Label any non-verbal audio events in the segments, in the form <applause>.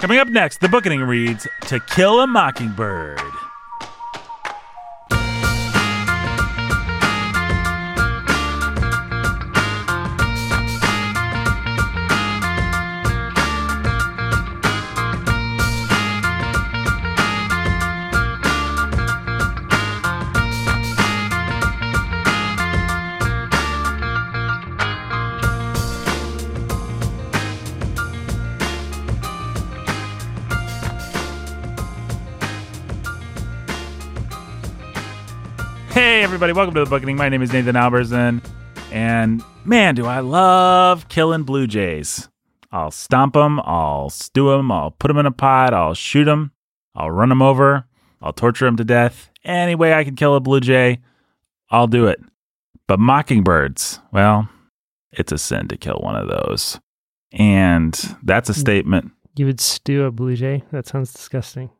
Coming up next, the Bookening reads To Kill a Mockingbird. Everybody, welcome to the Bookening. My name is Nathan Alberson, and man, do I love killing blue jays. I'll stomp them, I'll stew them, I'll put them in a pot, I'll shoot them, I'll run them over, I'll torture them to death. Any way I can kill a blue jay, I'll do it. But mockingbirds, well, it's a sin to kill one of those. And that's a statement. You would stew a blue jay? That sounds disgusting.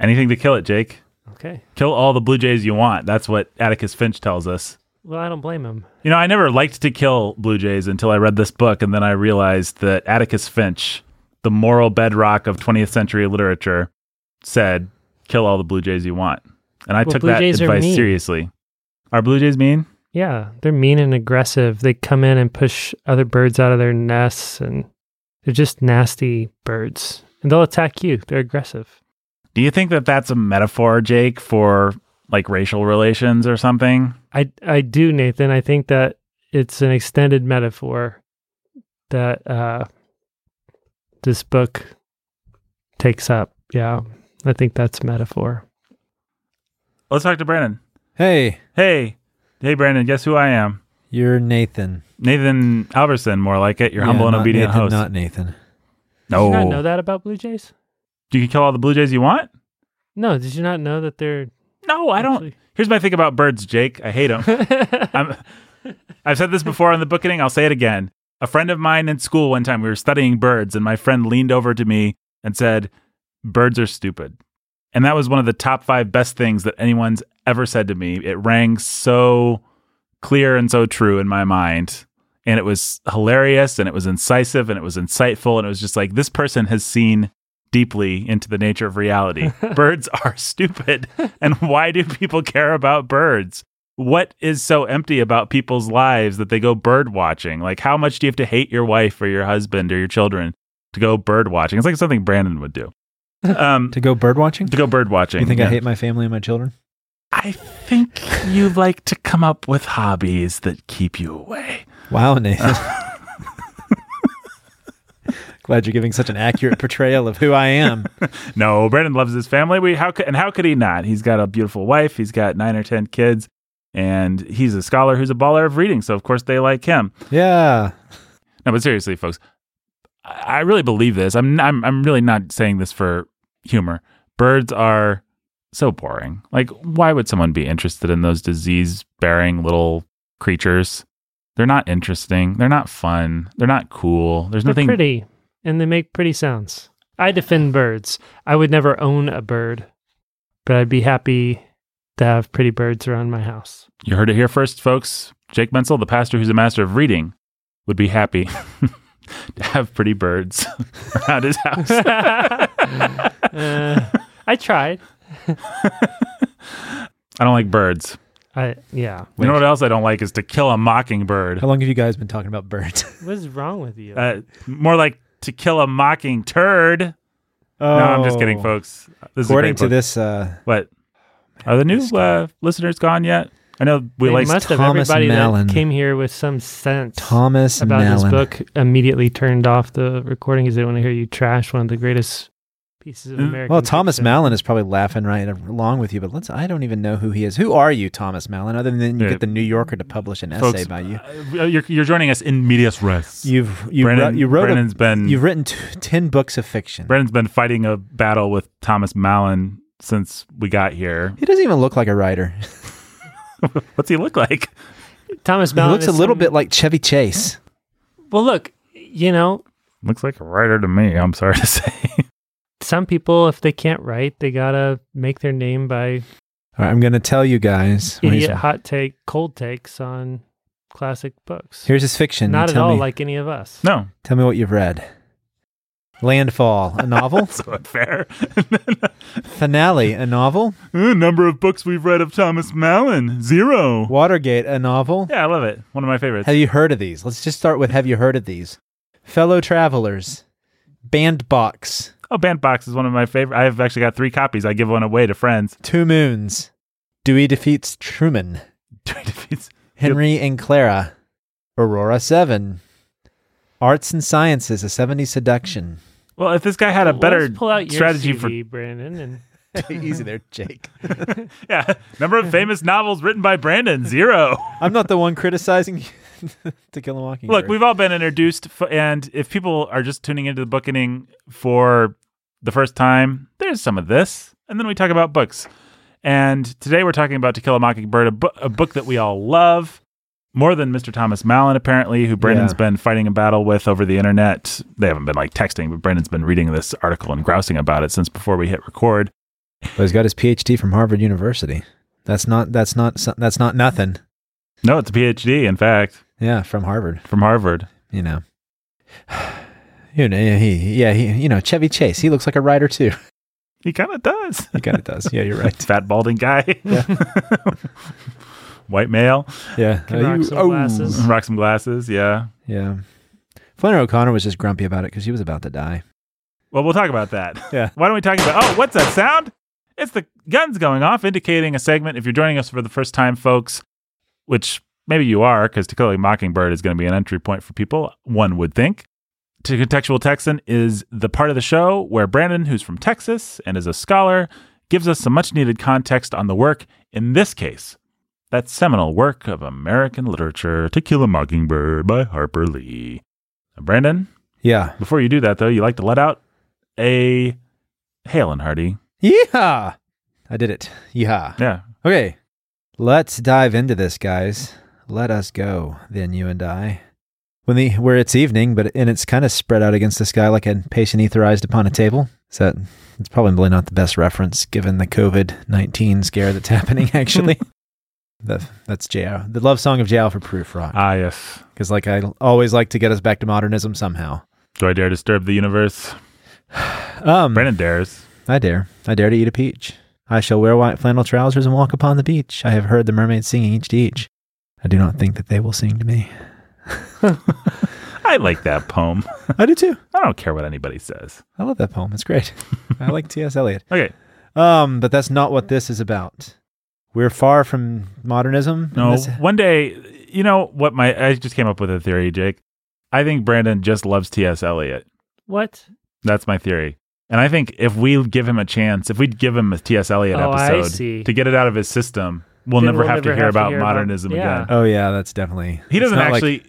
Anything to kill it, Jake. Okay. Kill all the blue jays you want. That's what Atticus Finch tells us. Well, I don't blame him. You know, I never liked to kill blue jays until I read this book, and then I realized that Atticus Finch, the moral bedrock of 20th century literature, said, "Kill all the blue jays you want," and I Well, took blue that jays are advice mean. seriously. Are blue jays mean? Yeah, they're mean and aggressive. They come in and push other birds out of their nests, and they're just nasty birds. And they'll attack you. They're aggressive. Do you think that that's a metaphor, Jake, for like racial relations or something? I I do, Nathan. I think that it's an extended metaphor that uh, this book takes up. Yeah, I think that's metaphor. Let's talk to Brandon. Hey, Hey, hey, Brandon. Guess who I am? you're Nathan. Nathan Alberson, more like it. Your Yeah, humble and obedient Nathan, host. Not Nathan. no, Did you not know that about blue jays? You can kill all the blue jays you want. No, did you not know that they're? No, I don't. actually- Here's my thing about birds, Jake. I hate them. <laughs> I'm, I've said this before on the Bookening. I'll say it again. A friend of mine in school one time, we were studying birds, and my friend leaned over to me and said, Birds are stupid. And that was one of the top five best things that anyone's ever said to me. It rang so clear and so true in my mind. And it was hilarious and it was incisive and it was insightful. And it was just like, this person has seen deeply into the nature of reality. <laughs> birds are stupid. And why do people care about birds? What is so empty about people's lives that they go bird watching? Like, how much do you have to hate your wife or your husband or your children to go bird watching? It's like something Brandon would do. <laughs> Um, To go bird watching? to go bird watching. You think I hate my family and my children? I think you like to come up with hobbies that keep you away. Wow, Nathan. <laughs> Glad you're giving such an accurate <laughs> portrayal of who I am. <laughs> No, Brandon loves his family. We how could and how could he not? He's got a beautiful wife. He's got nine or ten kids, and he's a scholar who's a baller of reading. So of course they like him. Yeah. No, but seriously, folks, I I really believe this. I'm I'm I'm really not saying this for humor. Birds are so boring. Like, why would someone be interested in those disease-bearing little creatures? They're not interesting. They're not fun. They're not cool. There's They're nothing. pretty, and they make pretty sounds. I defend birds. I would never own a bird, but I'd be happy to have pretty birds around my house. You heard it here first, folks. Jake Menzel, the pastor who's a master of reading, would be happy <laughs> to have pretty birds <laughs> around his house. <laughs> Uh, I tried. I don't like birds. I yeah. You know what else I don't like is to kill a mockingbird. How long have you guys been talking about birds? What is wrong with you? Uh, more like to kill a mocking turd. No, I'm just kidding, Oh. folks. This According great to book. this, uh, what are the new uh, listeners gone yet? I know we they like. must have Thomas everybody Mallon. that came here with some sense Thomas about Mallon. this book immediately turned off the recording because they want to hear you trash one of the greatest pieces of Mm. American. Well, Thomas fiction. Mallon is probably laughing right along with you, but let's. I don't even know who he is. Who are you, Thomas Mallon? Other than you Yeah. get the New Yorker to publish an essay folks, about you. uh, you're, you're joining us in medias res. You've you Brennan, wrote, you wrote Brennan's a, been you've written t- ten books of fiction. Brennan's been fighting a battle with Thomas Mallon since we got here. He doesn't even look like a writer. <laughs> What's he look like? Thomas He looks a little some- bit like Chevy Chase. Well, look, you know, Looks like a writer to me. I'm sorry to say. Some people, if they can't write, they gotta make their name by All right, I'm going to tell you guys. <laughs> Idiot hot take, cold takes on classic books. Here's his fiction. Not at all me, like any of us. no, Tell me what you've read. Landfall, a novel. <laughs> So unfair. <laughs> Finale, a novel. Uh, number of books we've read of Thomas Mallon zero. Watergate, a novel. Yeah, I love it. One of my favorites. Have you heard of these? Let's just start with Have you heard of these? Fellow Travelers, Bandbox, Oh, Bandbox is one of my favorite. I've actually got three copies. I give one away to friends. Two Moons, Dewey Defeats Truman, <laughs> Dewey Defeats- Henry and Clara, Aurora 7, Arts and Sciences, a 70s Seduction. well, if this guy had a Let's better pull out your strategy CV, Brandon, and <laughs> Easy there, Jake. <laughs> yeah, number of famous novels written by Brandon zero. I'm not the one criticizing To Kill a Mockingbird. Look, we've all been introduced, f- and if people are just tuning into the Bookening for the first time, there's some of this, and then we talk about books. And today we're talking about To Kill a Mockingbird, a, bu- a book that we all love more than Mr. Thomas Mallon, apparently, who Brandon's Yeah. been fighting a battle with over the internet. They haven't been like texting, but Brandon's been reading this article and grousing about it since before we hit record. But he's got his PhD from Harvard University. That's not that's not that's not nothing. No, it's a PhD, in fact, Yeah, from Harvard. from Harvard. You know. You know, he yeah he you know Chevy Chase. He looks like a writer too. He kind of does. He kind of does. Yeah, you're right. <laughs> Fat, balding guy. Yeah. <laughs> White male. Yeah. Can rock some glasses. Oh. Rock some glasses. Yeah. Yeah. Flannery O'Connor was just grumpy about it because he was about to die. Well, we'll talk about that. Yeah. <laughs> Why don't we talk about? Oh, what's that sound? It's the guns going off, indicating a segment. If you're joining us for the first time, folks, which maybe you are, because To Kill a Mockingbird is going to be an entry point for people. One would think. To Contextual Texan is the part of the show where Brandon, who's from Texas and is a scholar, gives us some much needed context on the work. In this case, that seminal work of American literature, To Kill a Mockingbird by Harper Lee. Brandon, Yeah. before you do that, though, you like to let out a hail and hearty. Yeah. I did it. Yeah. Yeah. Okay. Let's dive into this, guys. Let us go, then you and I. When the where it's evening, but and it's kind of spread out against the sky like a patient etherized upon a table. So that it's probably not the best reference given the COVID nineteen scare that's <laughs> happening. Actually, <laughs> that, that's JL, the love song of J. Alfred Prufrock. Ah, yes. Because like I always like to get us back to modernism somehow. Do I dare disturb the universe? <sighs> Um, Brandon dares. I dare. I dare to eat a peach. I shall wear white flannel trousers and walk upon the beach. I have heard the mermaids singing each to each. I do not think that they will sing to me. I like that poem. I do too. I don't care what anybody says. I love that poem. It's great. I like <laughs> T.S. Eliot. Okay. Um, but that's not what this is about. We're far from modernism. No, This- one day, you know what? My I just came up with a theory, Jake. I think Brandon just loves T.S. Eliot. what? That's my theory. And I think if we give him a chance, if we'd give him a T.S. Eliot Oh, episode to get it out of his system, we'll Then never we'll have to hear have to about hear about- modernism yeah. again. oh yeah, that's definitely. He doesn't not like- actually.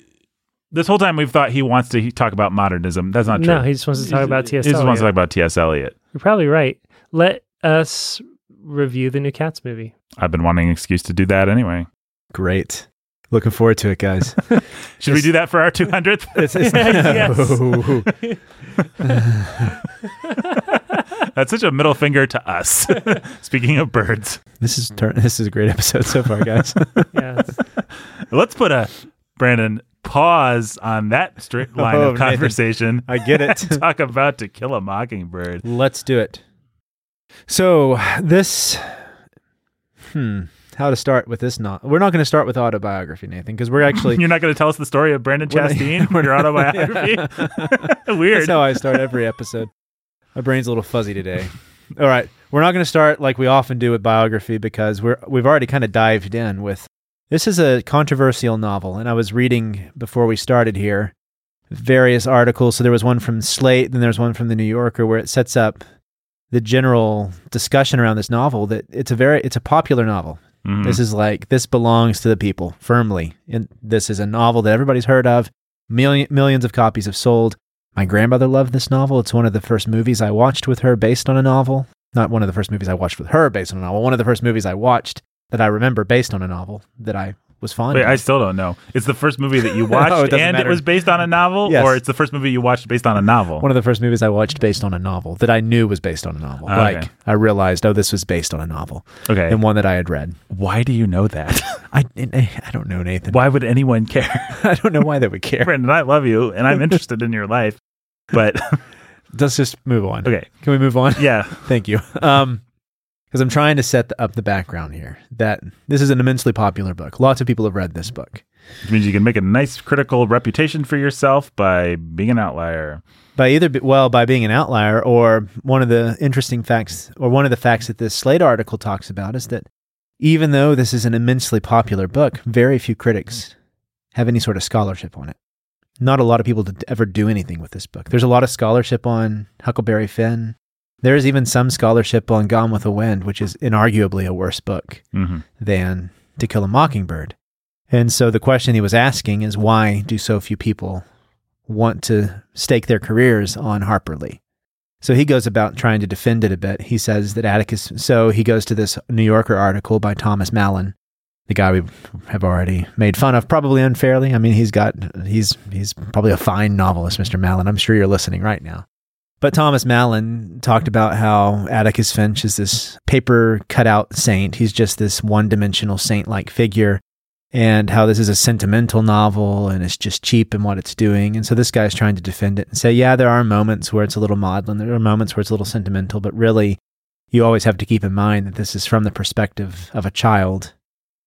This whole time we've thought he wants to talk about modernism. That's not true. No, he just wants to talk about T.S. He just wants to talk Eliot. about T.S. Eliot. You're probably right. Let us review the new Cats movie. I've been wanting an excuse to do that anyway. great. Looking forward to it, guys. <laughs> Should we do that for our 200th? <laughs> It's- it's- <laughs> Yes. That's such a middle finger to us. Speaking of birds, this is turn. This is a great episode so far, guys. yeah, it's- let's put a Brandon pause on that straight <laughs> line Oh, of Nathan. conversation. I get it. <laughs> talk about To Kill a Mockingbird. Let's do it. So this, hmm, how to start with this? Not we're not going to start with autobiography, Nathan, because we're actually <laughs> You're not going to tell us the story of Brandon Chastain, your autobiography? That's Weird. how I start every episode. My brain's a little fuzzy today. All right, we're not going to start like we often do with biography because we're we've already kind of dived in with. This is a controversial novel, and I was reading before we started here various articles. So there was one from Slate, then there's one from the New Yorker where it sets up the general discussion around this novel that it's a very it's a popular novel. Mhm. This is like this belongs to the people firmly. And this is a novel that everybody's heard of. Million, millions of copies have sold. My grandmother loved this novel. It's one of the first movies I watched with her based on a novel. Not one of the first movies I watched with her based on a novel. One of the first movies I watched that I remember based on a novel that I was fond Wait, of. I still don't know. It's the first movie that you <laughs> Oh, it watched doesn't and matter. it was based on a novel, Yes. or it's the first movie you watched based on a novel? one of the first movies I watched based on a novel that I knew was based on a novel. Okay. Like I realized, oh, this was based on a novel okay. and one that I had read. Why do you know that? <laughs> I I don't know, Nathan. Why would anyone care? <laughs> I don't know why they would care. Brandon, I love you and I'm interested in your life, but Let's just move on. Okay. Can we move on? Yeah. Thank you. Um, because I'm trying to set the, up the background here. That this is an immensely popular book. Lots of people have read this book. Which means you can make a nice critical reputation for yourself by being an outlier. by either well by being an outlier or one of the interesting facts or one of the facts that this Slate article talks about is that even though this is an immensely popular book, very few critics have any sort of scholarship on it. Not a lot of people to ever do anything with this book. There's a lot of scholarship on Huckleberry Finn. There's even some scholarship on Gone with the Wind, which is inarguably a worse book hmm than To Kill a Mockingbird. And so the question he was asking is why do so few people want to stake their careers on Harper Lee? So he goes about trying to defend it a bit. He says that Atticus, so he goes to this New Yorker article by Thomas Mallon, the guy we have already made fun of, probably unfairly. I mean, he's got, he's, he's probably a fine novelist, Mr. Mallon. I'm sure you're listening right now. But Thomas Mallon talked about how Atticus Finch is this paper cutout saint. He's just this one dimensional saint like figure, and how this is a sentimental novel and it's just cheap in what it's doing. And so this guy's trying to defend it and say, yeah, there are moments where it's a little maudlin, there are moments where it's a little sentimental, but really, you always have to keep in mind that this is from the perspective of a child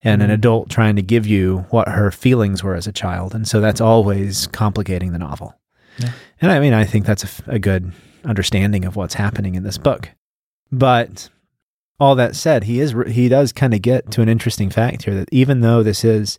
and an Mhm. adult trying to give you what her feelings were as a child. And so that's always complicating the novel. Yeah. And I mean, I think that's a good understanding of what's happening in this book. But all that said, he is he does kind of get to an interesting fact here that even though this is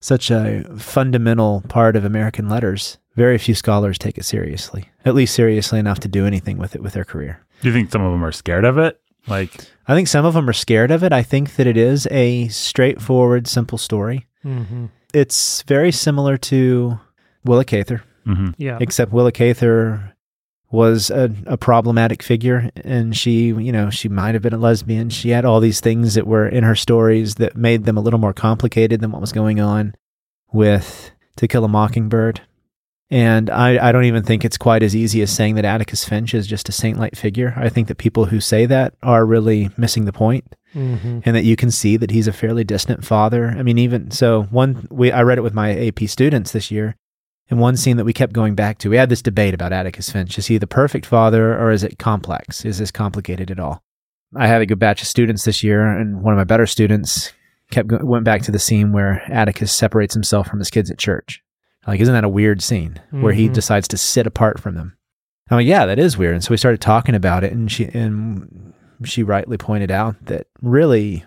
such a fundamental part of American letters, very few scholars take it seriously. At least seriously enough to do anything with it with their career. Do you think some of them are scared of it? Like, I think some of them are scared of it. I think that it is a straightforward, simple story. hmm It's very similar to Willa Cather, mhm. Yeah. except Willa Cather was a, a problematic figure and she you know she might have been a lesbian she had all these things that were in her stories that made them a little more complicated than what was going on with to kill a mockingbird and I, I don't even think it's quite as easy as saying that atticus finch is just a saint-like figure i think that people who say that are really missing the point hmm and that you can see that he's a fairly distant father. I mean, even so, one we I read it with my AP students this year, and one scene that we kept going back to. We had this debate about Atticus Finch: is he the perfect father, or is it complex? Is this complicated at all? I had a good batch of students this year, and one of my better students kept go- went back to the scene where Atticus separates himself from his kids at church. Like, isn't that a weird scene where he Mhm. decides to sit apart from them? I'm like, yeah, that is weird. And so we started talking about it, and she and she rightly pointed out that really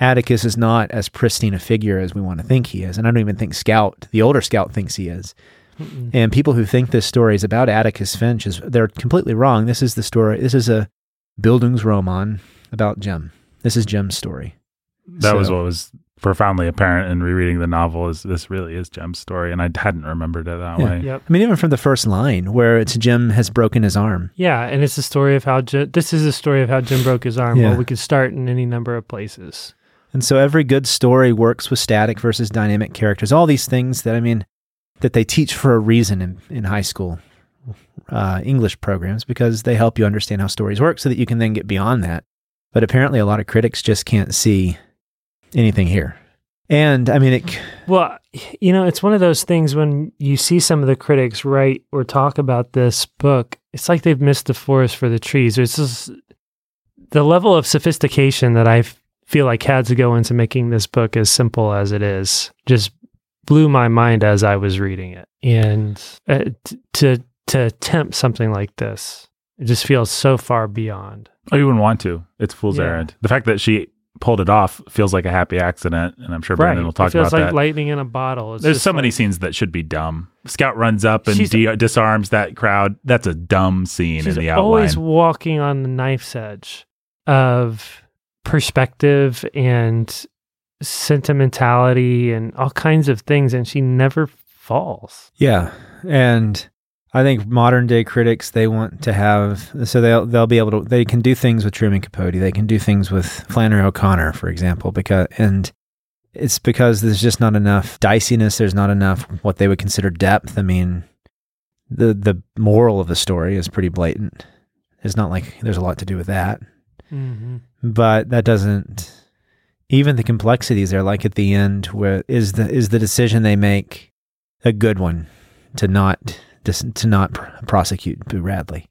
Atticus is not as pristine a figure as we want to think he is, and I don't even think Scout, the older Scout, thinks he is. Mm-mm. And people who think this story is about Atticus Finch is they're completely wrong. This is the story. This is a Bildungsroman about Jem. This is Jem's story. that was what was profoundly apparent in rereading the novel. Is this really is Jem's story, and I hadn't remembered it that Yeah. way. Yep. I mean, even from the first line where it's Jem has broken his arm. Yeah, and it's the story of how Jem, this is the story of how Jem broke his arm. Yeah. Well, we could start in any number of places. And so every good story works with static versus dynamic characters. All these things that I mean that they teach for a reason in, in high school uh, English programs because they help you understand how stories work so that you can then get beyond that. But apparently, a lot of critics just can't see anything here. And I mean, it, Well, you know, it's one of those things when you see some of the critics write or talk about this book, it's like they've missed the forest for the trees. It's just the level of sophistication that I f- feel like had to go into making this book as simple as it is just blew my mind as I was reading it. And uh, t- to to attempt something like this, it just feels so far beyond. Oh, you wouldn't want to. It's fool's Yeah. errand. The fact that she pulled it off feels like a happy accident, and I'm sure Brandon will talk it talk feels about like that. lightning in a bottle. It's There's so many scenes that should be dumb. Scout runs up and de- disarms that crowd. That's a dumb scene in the outline. She's always walking on the knife's edge of perspective and sentimentality and all kinds of things, and she never falls. yeah. And I think modern day critics they want to have so they'll they'll be able to they can do things with Truman Capote they can do things with Flannery O'Connor for example because and it's because there's just not enough diciness there's not enough what they would consider depth I mean the the moral of the story is pretty blatant it's not like there's a lot to do with that Mm-hmm. but that doesn't even the complexities there like at the end where is the is the decision they make a good one to not to not pr- prosecute Boo Radley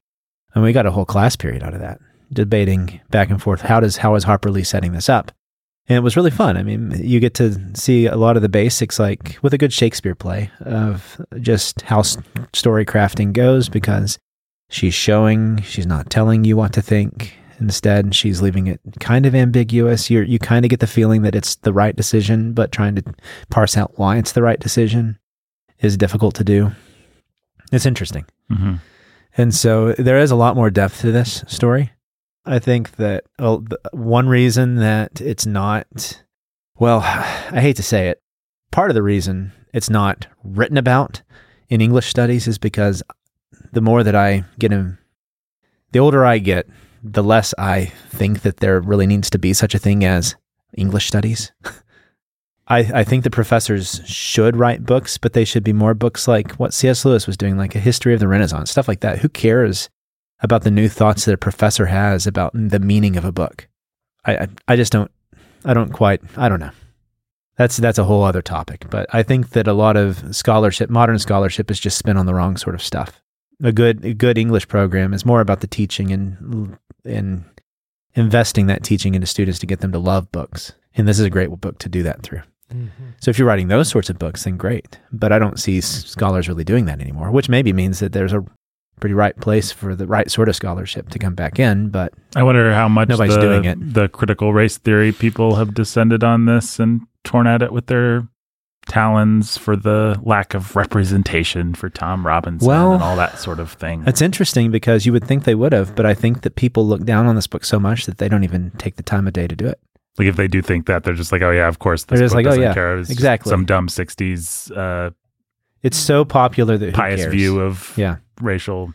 And we got a whole class period out of that, debating back and forth. How does how is Harper Lee setting this up? And it was really fun. I mean, you get to see a lot of the basics, like with a good Shakespeare play, of just how story crafting goes, because she's showing, she's not telling you what to think. Instead, she's leaving it kind of ambiguous. You you kind of get the feeling that it's the right decision, but trying to parse out why it's the right decision is difficult to do. It's interesting. hmm And so there is a lot more depth to this story. I think that uh, one reason that it's not, well, <sighs> I hate to say it, part of the reason it's not written about in English studies is because the more that I get in, the older I get, the less I think that there really needs to be such a thing as English studies. <laughs> I, I think the professors should write books, but they should be more books like what C.S. Lewis was doing, like a history of the Renaissance, stuff like that. Who cares about the new thoughts that a professor has about the meaning of a book? I, I, I just don't, I don't quite, I don't know. That's, that's a whole other topic. But I think that a lot of scholarship, modern scholarship is just spent on the wrong sort of stuff. A good, a good English program is more about the teaching and, and investing that teaching into students to get them to love books. And this is a great book to do that through. Mm-hmm. So if you're writing those sorts of books, then great. But I don't see scholars really doing that anymore, which maybe means that there's a pretty right place for the right sort of scholarship to come back in. But I wonder how much Nobody's the, doing it. the critical race theory people have descended on this and torn at it with their talons for the lack of representation for Tom Robinson Well, and all that sort of thing. it's interesting because you would think they would have, but I think that people look down on this book so much that they don't even take the time of day to do it. Like if they do think that, they're just like, oh yeah, of course. This They're just book like, oh, doesn't yeah, care. It's exactly. Some dumb '60s uh, It's so popular that who pious cares? view of Yeah, racial.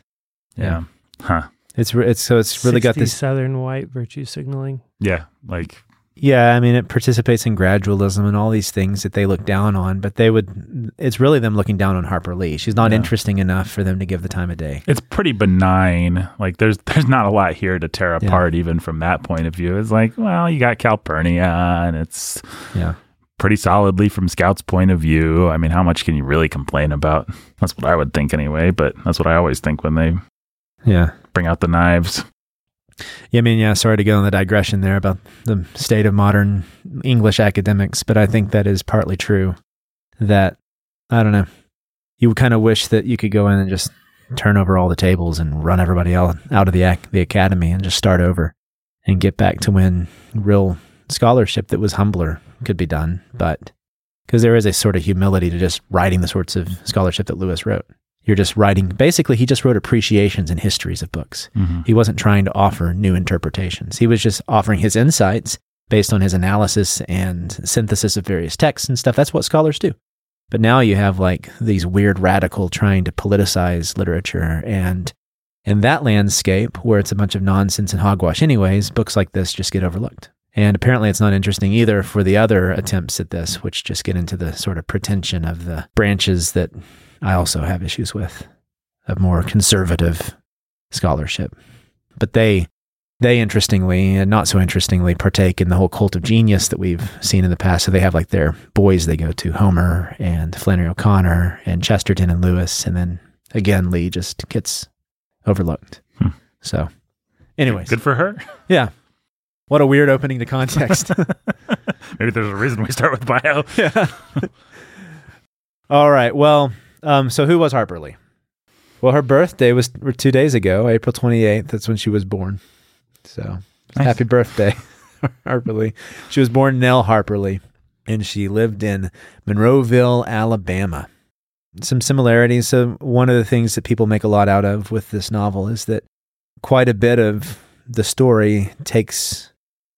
Yeah. Huh. it's re- it's so it's really got 60s this. Southern white virtue signaling. Yeah. Like Yeah, I mean, it participates in gradualism and all these things that they look down on, but they would. It's really them looking down on Harper Lee. She's not Yeah. interesting enough for them to give the time of day. it's pretty benign. Like there's <laughs> there's not a lot here to tear Yeah. apart, even from that point of view. It's like, well, you got Calpurnia, and it's Yeah. pretty solidly from Scout's point of view. I mean, how much can you really complain about? That's what I would think anyway. But that's what I always think when they Yeah. bring out the knives. Yeah, I mean, yeah, sorry to go on the digression there about the state of modern English academics, but I think that is partly true. That, I don't know, you would kind of wish that you could go in and just turn over all the tables and run everybody out, out of the, the academy and just start over and get back to when real scholarship that was humbler could be done. But because there is a sort of humility to just writing the sorts of scholarship that Lewis wrote. You're just writing, basically, he just wrote appreciations and histories of books. hmm He wasn't trying to offer new interpretations. He was just offering his insights based on his analysis and synthesis of various texts and stuff. That's what scholars do. But now you have like these weird radical trying to politicize literature and in that landscape where it's a bunch of nonsense and hogwash anyways, books like this just get overlooked. And apparently it's not interesting either for the other attempts at this, which just get into the sort of pretension of the branches that I also have issues with a more conservative scholarship. But they they interestingly and not so interestingly partake in the whole cult of genius that we've seen in the past. So they have like their boys they go to, Homer and Flannery O'Connor and Chesterton and Lewis, and then again Lee just gets overlooked. Hmm. So anyways. Good for her. Yeah. What a weird opening to context. <laughs> <laughs> Maybe there's a reason we start with bio. yeah. <laughs> All right. Well, um, so who was Harper Lee? Well, her birthday was two days ago, April 28th. That's when she was born. So Nice. happy birthday, <laughs> Harper Lee. She was born Nell Harper Lee, and she lived in Monroeville, Alabama. Some similarities. So, one of the things that people make a lot out of with this novel is that quite a bit of the story takes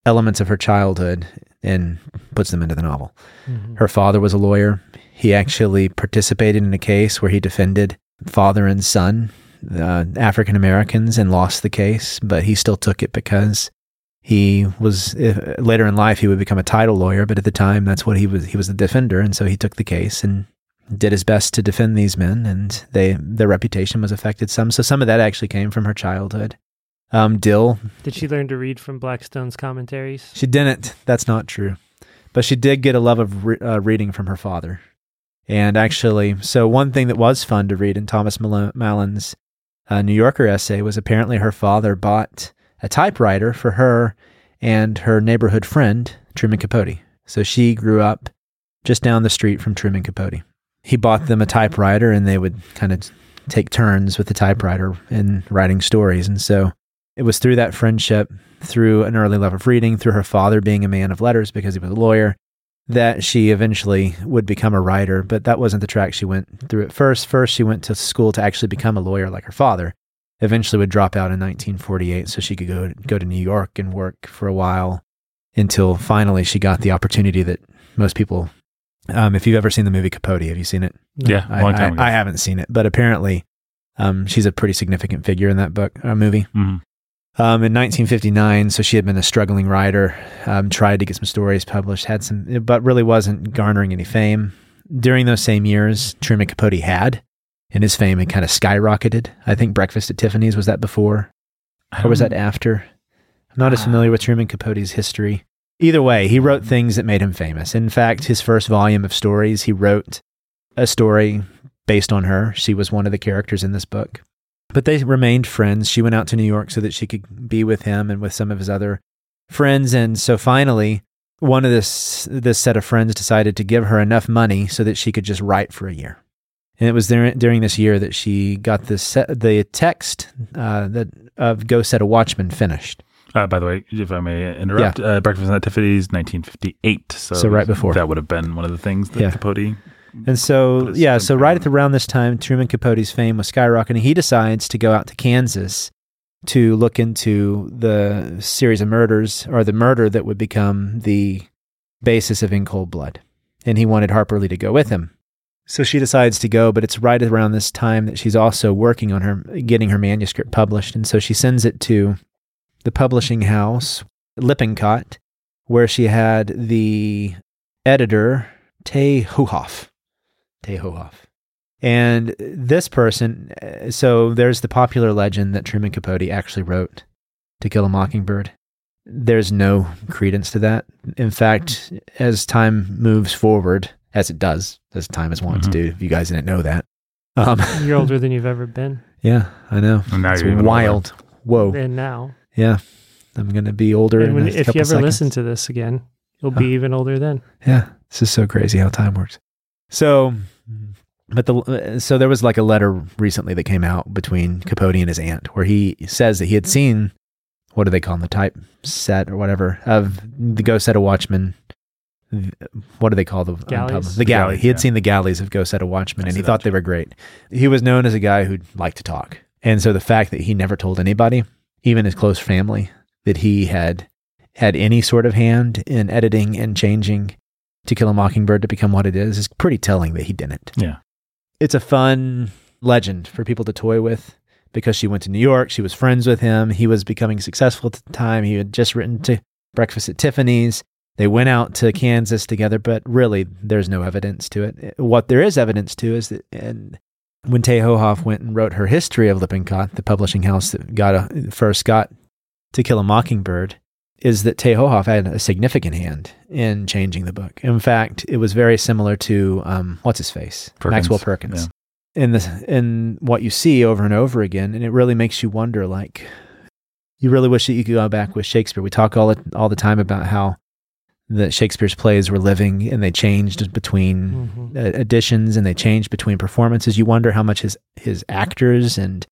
elements of her childhood and puts them into the novel. Mhm. Her father was a lawyer. He actually participated in a case where he defended father and son, uh, African Americans, and lost the case, but he still took it because he was uh, later in life he would become a title lawyer, but at the time that's what he was. He was the defender, and so he took the case and did his best to defend these men, and they their reputation was affected some. So some of that actually came from her childhood. Um, Dill Did she learn to read from Blackstone's commentaries? she didn't. That's not true. But she did get a love of re- uh, reading from her father. And actually, so one thing that was fun to read in Thomas Mal- Mallon's uh, New Yorker essay was apparently her father bought a typewriter for her and her neighborhood friend, Truman Capote. So she grew up just down the street from Truman Capote. He bought them a typewriter and they would kind of take turns with the typewriter in writing stories. And so it was through that friendship, through an early love of reading, through her father being a man of letters because he was a lawyer, that she eventually would become a writer. But that wasn't the track she went through at first. First, she went to school to actually become a lawyer like her father. Eventually, would drop out in 1948 so she could go go to New York and work for a while until finally she got the opportunity that most people. Um, if you've ever seen the movie Capote, have you seen it? Yeah, I, long time I-. I haven't seen it, but apparently, um, she's a pretty significant figure in that book uh, movie. Mhm. Um, in 1959, so she had been a struggling writer, um, tried to get some stories published, had some, but really wasn't garnering any fame. During those same years, Truman Capote had, and his fame had kind of skyrocketed. I think Breakfast at Tiffany's was that before, or was that after? I'm not as Ah. familiar with Truman Capote's history. Either way, he wrote things that made him famous. In fact, his first volume of stories, he wrote a story based on her. She was one of the characters in this book. But they remained friends. She went out to New York so that she could be with him and with some of his other friends. And so finally, one of this this set of friends decided to give her enough money so that she could just write for a year. And it was there, during this year that she got the set, the text uh, that of "Go Set a Watchman" finished. Uh, by the way, if I may interrupt, uh, Breakfast at Tiffany's, 1958. So, So right before. that would have been one of the things that Yeah. Capote. And so, yeah, so right at around this time, Truman Capote's fame was skyrocketing. He decides to go out to Kansas to look into the series of murders or the murder that would become the basis of In Cold Blood. And he wanted Harper Lee to go with him. So she decides to go, but it's right around this time that she's also working on her getting her manuscript published. And so she sends it to the publishing house, Lippincott, where she had the editor, Tay Hohoff. Tay And this person, uh, so there's the popular legend that Truman Capote actually wrote To Kill a Mockingbird. There's no credence to that. In fact, as time moves forward, as it does, as time is wont Mhm. to do, if you guys didn't know that. Um, <laughs> You're older than you've ever been. <laughs> yeah, I know. And now it's you're wild. Whoa. And now. Yeah. I'm going to be older. And when, if you ever seconds. listen to this again, you'll be even older then. Yeah, this is so crazy how time works. So, but the so there was like a letter recently that came out between Capote and his aunt, where he says that he had seen what do they call them, the type set or whatever of the Go Set of Watchman. What do they call the um, Galleys? unpublished- The galley. galleys, He had yeah. seen the galleys of Go Set a Watchman, and he thought they were great. He was known as a guy who liked to talk, and so the fact that he never told anybody, even his close family, that he had had any sort of hand in editing and changing To Kill a Mockingbird to become what it is is pretty telling that he didn't. Yeah. It's a fun legend for people to toy with because she went to New York. She was friends with him. He was becoming successful at the time. He had just written to Breakfast at Tiffany's. They went out to Kansas together, but really, there's no evidence to it. What there is evidence to is that, and when Tay Hohoff went and wrote her history of Lippincott, the publishing house that got a, first got To Kill a Mockingbird, is that Tay Hohoff had a significant hand in changing the book. In fact, it was very similar to um, what's his face, Perkins, Maxwell Perkins. In the in what you see over and over again, and it really makes you wonder. Like, you really wish that you could go back with Shakespeare. We talk all the, all the time about how that Shakespeare's plays were living and they changed between Mhm. uh, editions and they changed between performances. You wonder how much his his actors and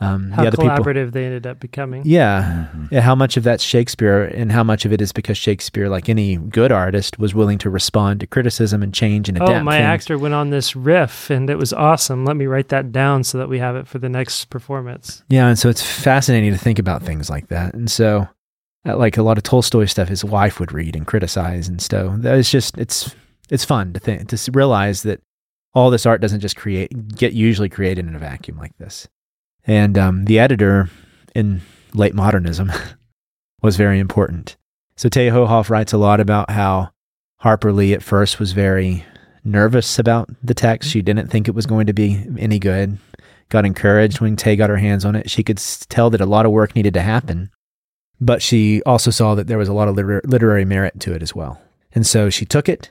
um, How the other people collaborative they ended up becoming. yeah. Mhm. Yeah, How much of that's Shakespeare and how much of it is because Shakespeare, like any good artist, was willing to respond to criticism and change and adapt. Oh, my things. actor went on this riff and it was awesome. Let me write that down so that we have it for the next performance. Yeah, and so it's fascinating to think about things like that. And so, uh, like a lot of Tolstoy stuff, his wife would read and criticize, and so that is just it's it's fun to think to realize that all this art doesn't just create get usually created in a vacuum like this. And um, the editor in late modernism <laughs> was very important. So Tay Hohoff writes a lot about how Harper Lee at first was very nervous about the text. She didn't think it was going to be any good got encouraged when Tay got her hands on it. She could tell that a lot of work needed to happen, but she also saw that there was a lot of liter- literary merit to it as well. And so she took it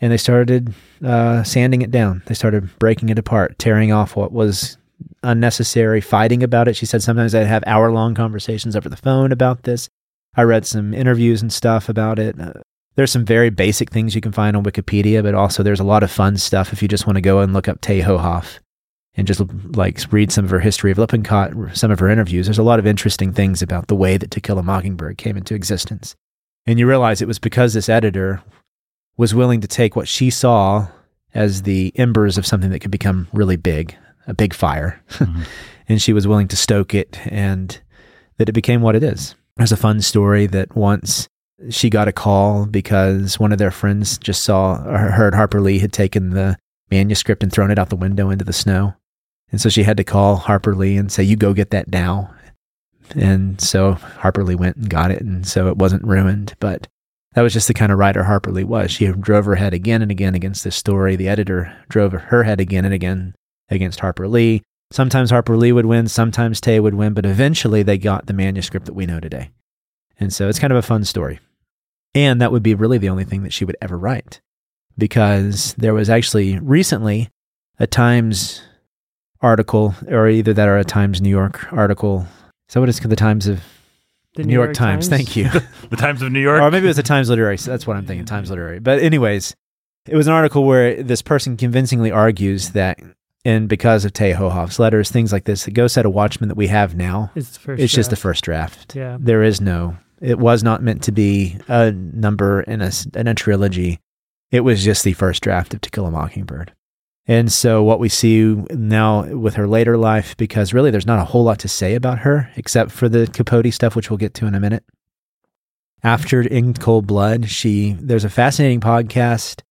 and they started uh, sanding it down. They started breaking it apart, tearing off what was unnecessary fighting about it. She said sometimes I'd have hour long conversations over the phone about this. I read some interviews and stuff about it. Uh, there's some very basic things you can find on Wikipedia, but also there's a lot of fun stuff if you just want to go and look up Tay Hohoff and just like read some of her history of Lippincott, some of her interviews. There's a lot of interesting things about the way that To Kill a Mockingbird came into existence. And you realize it was because this editor was willing to take what she saw as the embers of something that could become really big, a big fire. Mm-hmm. <laughs> and she was willing to stoke it and that it became what it is. There's a fun story that once she got a call because one of their friends just saw or heard Harper Lee had taken the manuscript and thrown it out the window into the snow. And so she had to call Harper Lee and say, You go get that now. And so Harper Lee went and got it. And so it wasn't ruined. But that was just the kind of writer Harper Lee was. She drove her head again and again against this story. The editor drove her head again and again against Harper Lee. Sometimes Harper Lee would win, sometimes Tay would win, but eventually they got the manuscript that we know today. And so it's kind of a fun story. And that would be really the only thing that she would ever write because there was actually recently a Times article, or either that or a Times New York article. So what is the Times of The New, York, Times. Thank you. <laughs> the Times of New York. or maybe it was the Times Literary. So that's what I'm thinking. Times Literary. But anyways, it was an article where this person convincingly argues that, and because of Tay Hohoff's letters, things like this, the Go Set a Watchman that we have now, It's it's just the first draft. Yeah. There is no. It was not meant to be a number in a in a trilogy. It was just the first draft of To Kill a Mockingbird. And so what we see now with her later life, because really there's not a whole lot to say about her except for the Capote stuff, which we'll get to in a minute. After In Cold Blood, she there's a fascinating podcast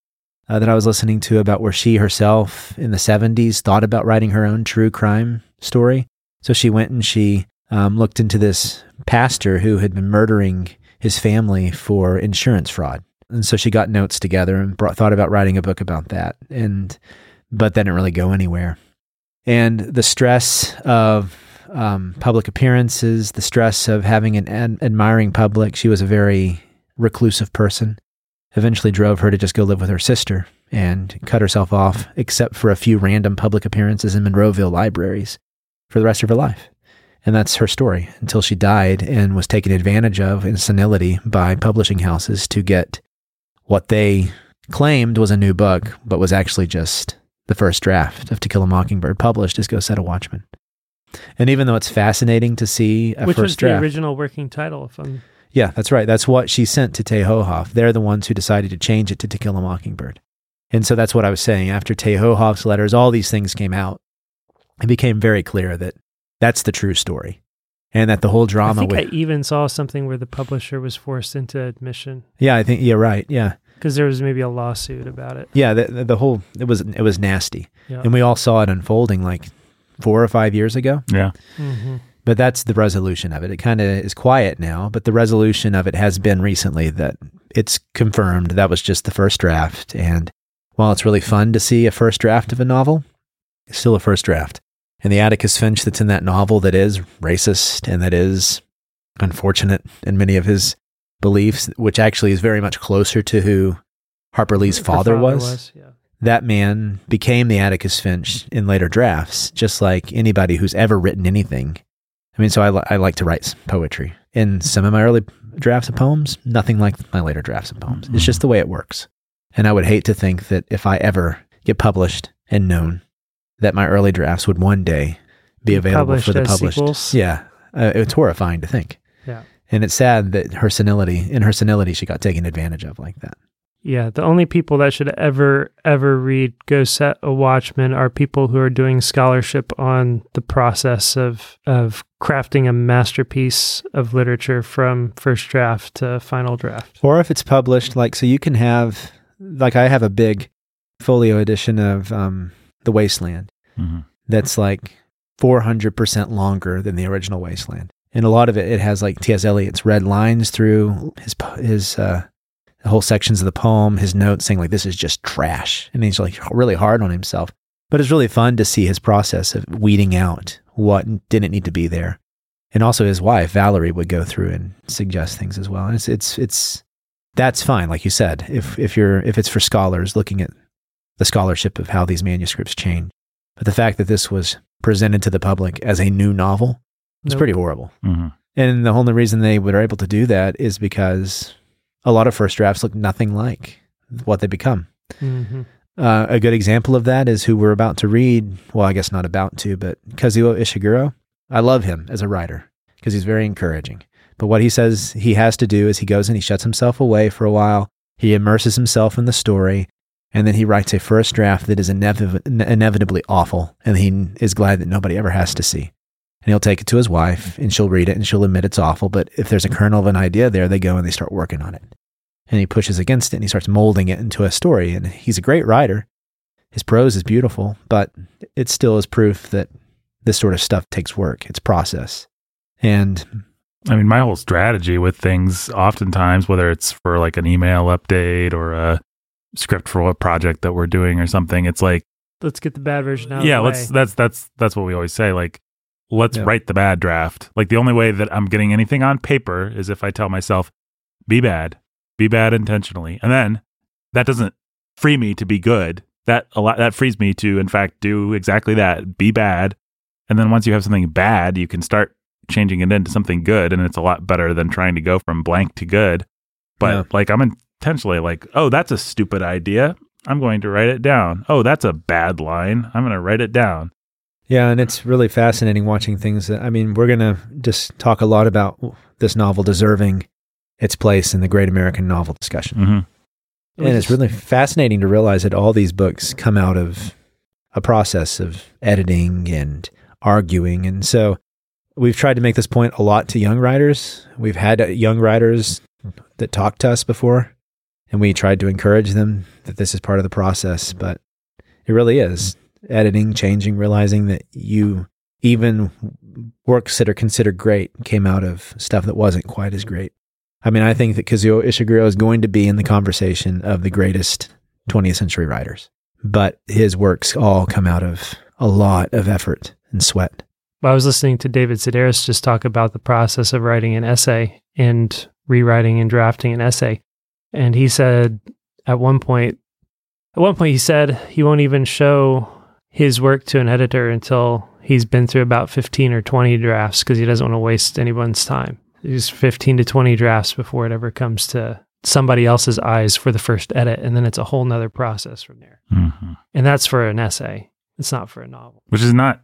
uh, that I was listening to about where she herself in the 70s thought about writing her own true crime story. So she went and she um, looked into this pastor who had been murdering his family for insurance fraud. And so she got notes together and brought, thought about writing a book about that. And but that didn't really go anywhere. And the stress of um, public appearances, the stress of having an ad- admiring public, she was a very reclusive person. Eventually, drove her to just go live with her sister and cut herself off, except for a few random public appearances in Monroeville libraries for the rest of her life. And that's her story until she died and was taken advantage of in senility by publishing houses to get what they claimed was a new book, but was actually just the first draft of To Kill a Mockingbird published as Go Set a Watchman. And even though it's fascinating to see a Which was the draft, original working title? If I'm yeah, that's right. That's what she sent to Tay Hohoff. They're the ones who decided to change it to To Kill a Mockingbird. And so that's what I was saying. After Tay Hohoff's letters, all these things came out. It became very clear that that's the true story. And that the whole I drama think with I even saw something where the publisher was forced into admission Yeah, I think you're right. Yeah. because there was maybe a lawsuit about it. Yeah, the, the, the whole it was it was nasty. Yeah. And we all saw it unfolding like 4 or 5 years ago. Yeah. hmm But that's the resolution of it. It kind of is quiet now, but the resolution of it has been recently that it's confirmed that was just the first draft. And while it's really fun to see a first draft of a novel, it's still a first draft. And the Atticus Finch that's in that novel that is racist and that is unfortunate in many of his beliefs, which actually is very much closer to who Harper Lee's Her father, was Yeah. that man became the Atticus Finch in later drafts, just like anybody who's ever written anything. I mean, so I, li- I like to write poetry. In some of my early drafts of poems, nothing like my later drafts of poems. It's just the way it works. And I would hate to think that if I ever get published and known, that my early drafts would one day be available for the published. sequels? Yeah, uh, it's horrifying to think. Yeah. And it's sad that her senility, in her senility, she got taken advantage of like that. Yeah, the only people that should ever, ever read Go Set a Watchman are people who are doing scholarship on the process of of crafting a masterpiece of literature from first draft to final draft. Or if it's published, like, so you can have, like, I have a big folio edition of um, The Wasteland hmm that's like 400% longer than the original Wasteland. And a lot of it, it has like T.S. Eliot's red lines through his, his, uh, whole sections of the poem, his notes saying like, this is just trash. And he's like really hard on himself. But it's really fun to see his process of weeding out what didn't need to be there. And also his wife, Valerie, would go through and suggest things as well. And it's, it's, it's, that's fine. Like you said, if, if you're, if it's for scholars looking at the scholarship of how these manuscripts change. But the fact that this was presented to the public as a new novel. It's Nope. pretty horrible. hmm And the only reason they were able to do that is because a lot of first drafts look nothing like what they become. hmm Uh, a good example of that is who we're about to read. Well, I guess not about to, but Kazuo Ishiguro. I love him as a writer because he's very encouraging. But what he says he has to do is he goes and he shuts himself away for a while. He immerses himself in the story, and then he writes a first draft that is inevi- inevitably awful, and he is glad that nobody ever has to see. And he'll take it to his wife, and she'll read it, and she'll admit it's awful. But if there's a kernel of an idea there, they go and they start working on it and he pushes against it and he starts molding it into a story. And he's a great writer. His prose is beautiful, but it still is proof that this sort of stuff takes work. It's process. And I mean, my whole strategy with things, oftentimes, whether it's for like an email update or a script for a project that we're doing or something, it's like, Let's get the bad version out. yeah, of the let's. way. That's that's that's what we always say. Like, let's Yeah. write the bad draft. Like the only way that I'm getting anything on paper is if I tell myself, be bad, be bad intentionally, and then that doesn't free me to be good. That a lot that frees me to, in fact, do exactly that, be bad, and then once you have something bad, you can start changing it into something good, and it's a lot better than trying to go from blank to good. But Yeah. like I'm intentionally like, oh, that's a stupid idea. I'm going to write it down. Oh, that's a bad line. I'm going to write it down. yeah, and it's really fascinating watching things that, I mean, we're going to just talk a lot about this novel deserving its place in the great American novel discussion. hmm and it's really fascinating to realize that all these books come out of a process of editing and arguing. And so we've tried to make this point a lot to young writers. We've had young writers that talked to us before, and we tried to encourage them that this is part of the process. But it really is editing, changing, realizing that you even works that are considered great came out of stuff that wasn't quite as great. I mean, I think that Kazuo Ishiguro is going to be in the conversation of the greatest 20th century writers, but his works all come out of a lot of effort and sweat. I was listening to David Sedaris just talk about the process of writing an essay and rewriting and drafting an essay. And he said at one point, at one point, he said he won't even show his work to an editor until he's been through about 15 or 20 drafts because he doesn't want to waste anyone's time. He's 15 to 20 drafts before it ever comes to somebody else's eyes for the first edit. And then it's a whole nother process from there. hmm And that's for an essay. It's not for a novel. Which is not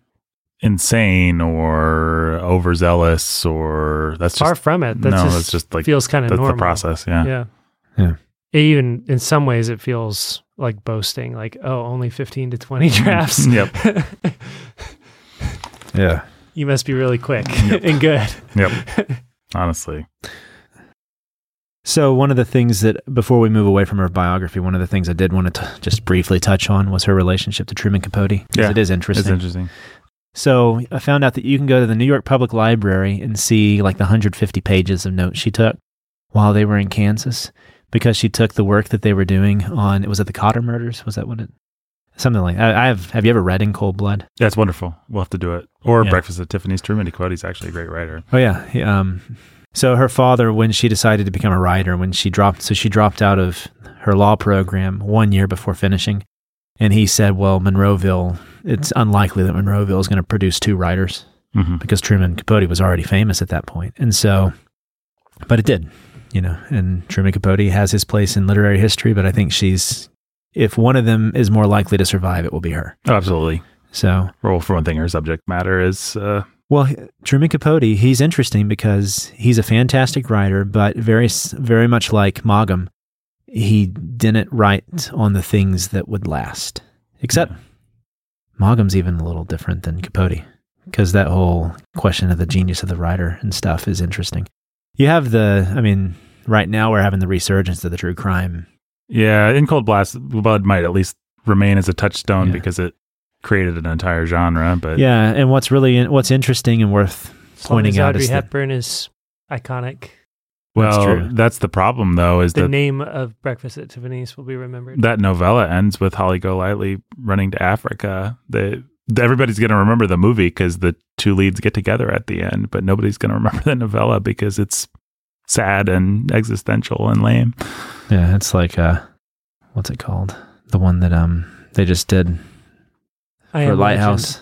insane or overzealous or that's Far just from it. That's no, just, that's just like feels kind of normal. the process. Yeah. Yeah. Yeah. Even in some ways, it feels like boasting, like, oh, only 15 to 20 drafts. Yep. <laughs> Yeah. you must be really quick Yep. <laughs> and good. Yep. <laughs> Honestly. So, one of the things that, before we move away from her biography, one of the things I did want to t- just briefly touch on was her relationship to Truman Capote. Yeah, It is interesting. It's interesting. So I found out that you can go to the New York Public Library and see like the 150 pages of notes she took while they were in Kansas because she took the work that they were doing on, it was it the Clutter murders? Was that what it, something like, I, I have, have you ever read In Cold Blood? Yeah, it's wonderful. We'll have to do it. Or Yeah. Breakfast at Tiffany's. Truman Capote's actually a great writer. Oh yeah. he- um, so her father, when she decided to become a writer, when she dropped, so she dropped out of her law program one year before finishing. And he said, well, Monroeville, it's unlikely that Monroeville is going to produce two writers. hmm because Truman Capote was already famous at that. And so, but it did, you know, and Truman Capote has his place in literary history, but I think she's, if one of them is more likely to survive, it will be her. Oh, absolutely. So, Well, for one thing, her subject matter is uh, well, Truman Capote, he's interesting because he's a fantastic writer, but very, very much like Maugham, he didn't write on the things that would last, except Maugham's even a little different than Capote because that whole question of the genius of the writer and stuff is interesting. You have the, I mean, right now we're having the resurgence of the true crime. Yeah, In Cold Blast, Blood might at least remain as a touchstone Yeah. because it created an entire genre. But Yeah, and what's really what's interesting and worth As long pointing as out Audrey is that Hepburn is iconic. well, That's that's, the problem though, is The that name of Breakfast at Tiffany's will be remembered. that novella ends with Holly Golightly running to Africa. The everybody's going to remember the movie because the two leads get together at the end, but nobody's going to remember <laughs> the novella because it's sad and existential and lame. yeah, it's like uh, what's it called? The one that um they just did I for Am Lighthouse.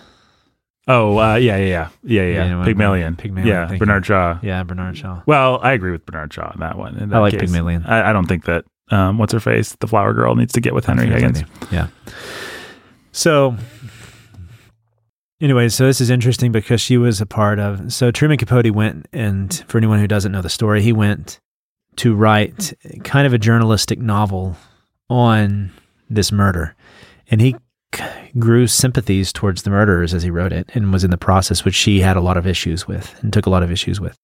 Oh, uh, yeah, yeah, yeah, yeah, yeah. Yeah, Pygmalion. Pygmalion, Yeah, thank Bernard Shaw. Yeah, Bernard Shaw. Well, I agree with Bernard Shaw on that one. in I like case. Pygmalion. I, I don't think that um, what's her face, the flower girl, needs to get with Henry Higgins. Yeah. So, anyway, so this is interesting because she was a part of. So Truman Capote went, and for anyone who doesn't know the story, he went to write kind of a journalistic novel on this murder, and he grew sympathies towards the murderers as he wrote it, and was in the process, which she had a lot of issues with, and took a lot of issues with.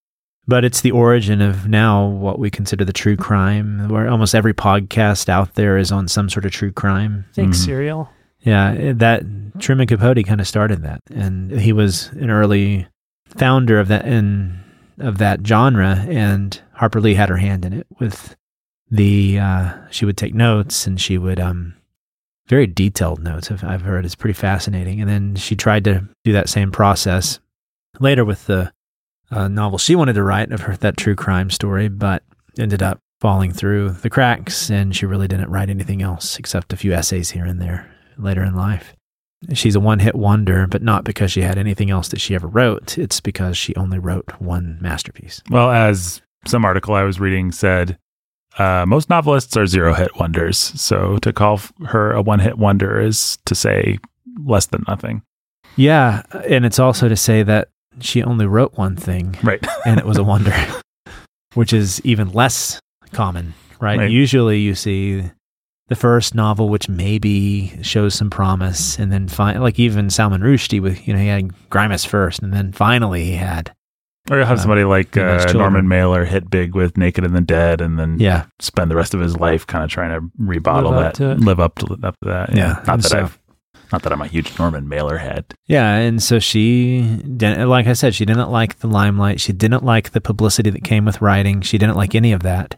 But it's the origin of now what we consider the true crime, where almost every podcast out there is on some sort of true crime. Think Mhm. Serial. Yeah, that Truman Capote kind of started that, and he was an early founder of that in of that genre. And Harper Lee had her hand in it with the. Uh, she would take notes, and she would um, very detailed notes. I've, I've heard it's pretty fascinating. And then she tried to do that same process later with the uh, novel she wanted to write of her that true crime story, but ended up falling through the cracks, and she really didn't write anything else except a few essays here and there later in life. She's a one hit wonder, but not because she had anything else that she ever wrote. It's because she only wrote one masterpiece. Well, as some article I was reading said, uh, most novelists are zero hit wonders. So to call her a one hit wonder is to say less than nothing. Yeah. And it's also to say that she only wrote one thing Right. and it was a <laughs> wonder, which is even less common, right? Right. Usually you see the first novel, which maybe shows some promise, and then fi- like even Salman Rushdie with, you know, he had Grimus first, and then finally he had, Or you'll have Uh, somebody like uh, Norman Mailer hit big with Naked and the Dead and then yeah, spend the rest of his life kind of trying to rebottle Live up that, to live up to, up to that. Yeah, Not and that so- I've, not that I'm a huge Norman Mailer head. Yeah, and so she didn't, like I said, she didn't like the limelight. She didn't like the publicity that came with writing. She didn't like any of that.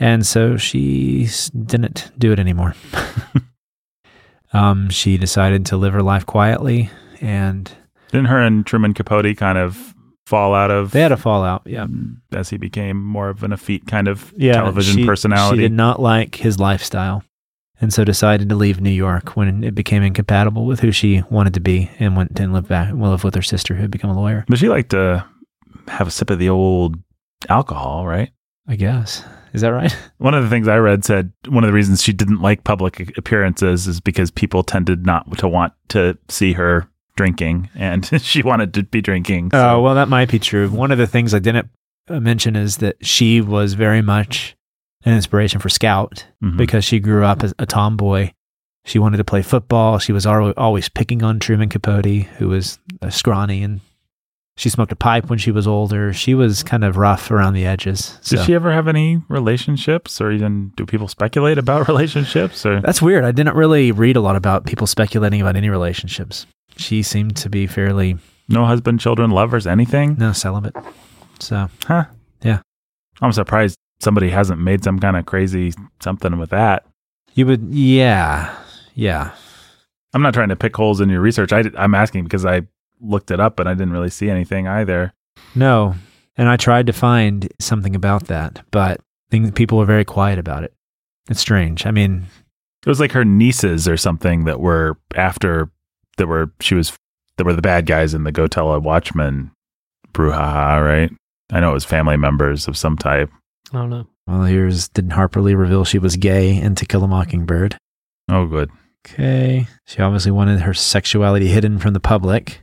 And so she didn't do it anymore. <laughs> um, she decided to live her life quietly, and Didn't her and Truman Capote kind of fall out of they had a fallout. Yeah. as he became more of an effete kind of Yeah. television she, personality? She did not like his lifestyle. And so decided to leave New York when it became incompatible with who she wanted to be and went and lived back, well, live with her sister who had become a lawyer, But she liked to have a sip of the old alcohol, right? I guess. Is that right? <laughs> One of the things I read said one of the reasons she didn't like public appearances is because people tended not to want to see her drinking, and <laughs> she wanted to be drinking. so- Oh, well, that might be true. One of the things I didn't uh, mention is that she was very much an inspiration for Scout Mhm. because she grew up as a tomboy. She wanted to play football. She was always picking on Truman Capote, who was scrawny, and she smoked a pipe when she was older. She was kind of rough around the edges. So. Did she ever have any relationships, or even do people speculate about <laughs> relationships? Or That's weird. I didn't really read a lot about people speculating about any relationships. She seemed to be fairly no husband, children, lovers, anything? no celibate. So Huh? Yeah. I'm surprised somebody hasn't made some kind of crazy something with that. you would, yeah, yeah. I'm not trying to pick holes in your research. I, am asking because I looked it up and I didn't really see anything either. No. And I tried to find something about that, but things, people were very quiet about it. It's strange. I mean, It was like her nieces or something that were after that were she was that were the bad guys in the Go Tell a Watchman brouhaha, right? I know it was family members of some type. I don't know. well, here's didn't Harper Lee reveal she was gay in To Kill a Mockingbird? Oh, good. Okay. She obviously wanted her sexuality hidden from the public.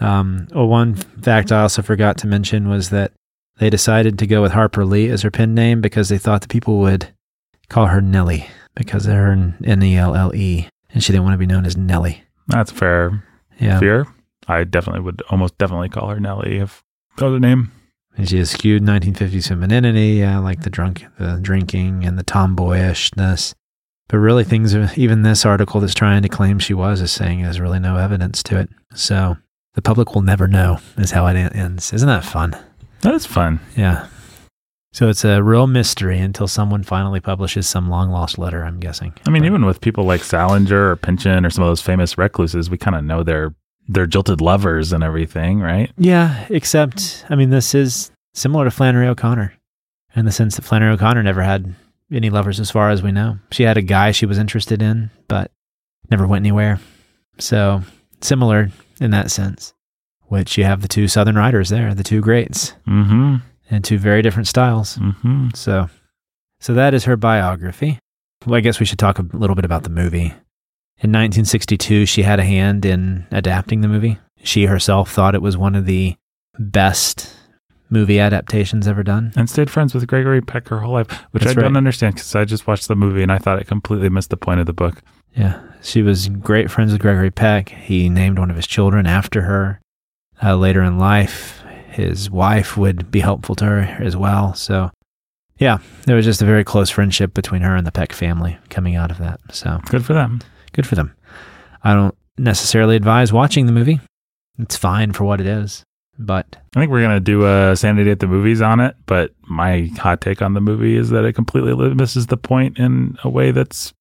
Um, oh, one fact I also forgot to mention was that they decided to go with Harper Lee as her pen name because they thought the people would call her Nellie because of her N E L L E, and she didn't want to be known as Nellie. That's fair Yeah. fear. I definitely would almost definitely call her Nellie if that was her name. And she has skewed 1950s femininity, yeah, like the drunk, the drinking and the tomboyishness. But really, things, even this article that's trying to claim she was is saying there's really no evidence to it. So the public will never know, is how it ends. Isn't that fun? That is fun. Yeah. So it's a real mystery until someone finally publishes some long lost letter, I'm guessing. I mean, But- even with people like Salinger or Pynchon or some of those famous recluses, we kind of know they're they're jilted lovers and everything, right? Yeah, except, I mean, this is similar to Flannery O'Connor in the sense that Flannery O'Connor never had any lovers as far as we know. She had a guy she was interested in, but never went anywhere. So, similar in that sense, which you have the two Southern writers there, the two greats, Mm-hmm. and two very different styles. Mm-hmm. So, so that is her biography. Well, I guess we should talk a little bit about the movie. In 1962, she had a hand in adapting the movie. She herself thought it was one of the best movie adaptations ever done. And stayed friends with Gregory Peck her whole life, which That's I don't understand because I just watched the movie and I thought it completely missed the point of the book. Yeah, she was great friends with Gregory Peck. He named one of his children after her. Uh, later in life, his wife would be helpful to her as well. So, yeah, there was just a very close friendship between her and the Peck family coming out of that. So, Good for them. good for them. I don't necessarily advise watching the movie. It's fine for what it is, but I think we're gonna do a sanity at the movies on it, but my hot take on the movie is that it completely misses the point in a way that's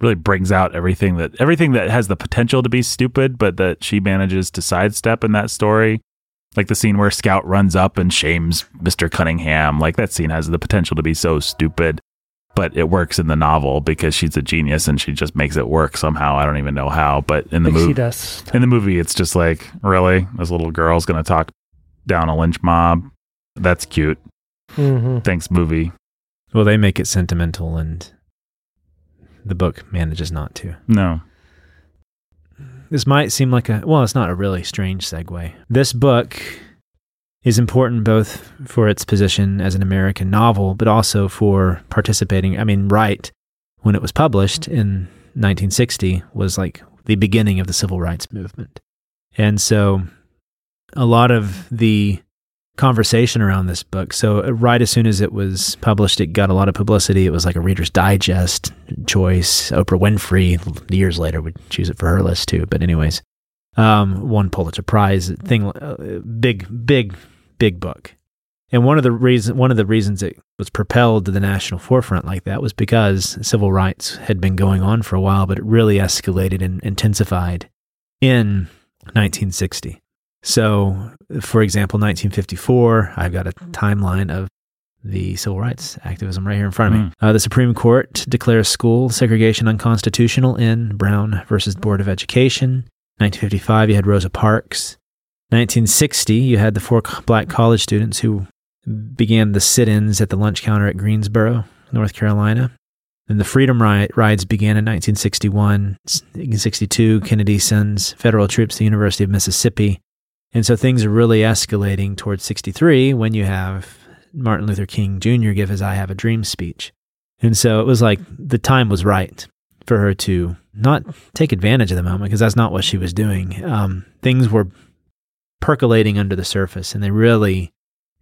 really brings out everything that everything that has the potential to be stupid, but that she manages to sidestep in that story. Like the scene where Scout runs up and shames Mr. Cunningham. Like that scene has the potential to be so stupid, but it works in the novel because she's a genius and she just makes it work somehow. I don't even know how, but in the movie, in the movie, it's just like, really, this little girl's gonna talk down a lynch mob. That's cute. hmm Thanks, movie. well, they make it sentimental, and the book manages not to. No, This might seem like a well, it's not a really strange segue. This book is important both for its position as an American novel, but also for participating. I mean, right, when it was published in 1960, was like the beginning of the civil rights movement. And so a lot of the conversation around this book. So, uh, right as soon as it was published, it got a lot of publicity. It was like a Reader's Digest choice. Oprah Winfrey, years later, would choose it for her list too. But, anyways, um, won Pulitzer Prize thing. Uh, big, big, big book. And one of the reason, one of the reasons it was propelled to the national forefront like that was because civil rights had been going on for a while, but it really escalated and intensified in 1960. So, for example, 1954, I've got a mm. timeline of the civil rights activism right here in front of me. Mm. Uh, the Supreme Court declares school segregation unconstitutional in Brown versus mm. Board of Education. 1955, you had Rosa Parks. 1960, you had the four black college students who began the sit ins at the lunch counter at Greensboro, North Carolina. Then the Freedom Riot riots began in 1961. In 62, Kennedy sends federal troops to the University of Mississippi. And so things are really escalating towards 63 when you have Martin Luther King Jr. give his I Have a Dream speech. And so it was like the time was right for her to not take advantage of the moment because that's not what she was doing. Um, things were percolating under the surface and they really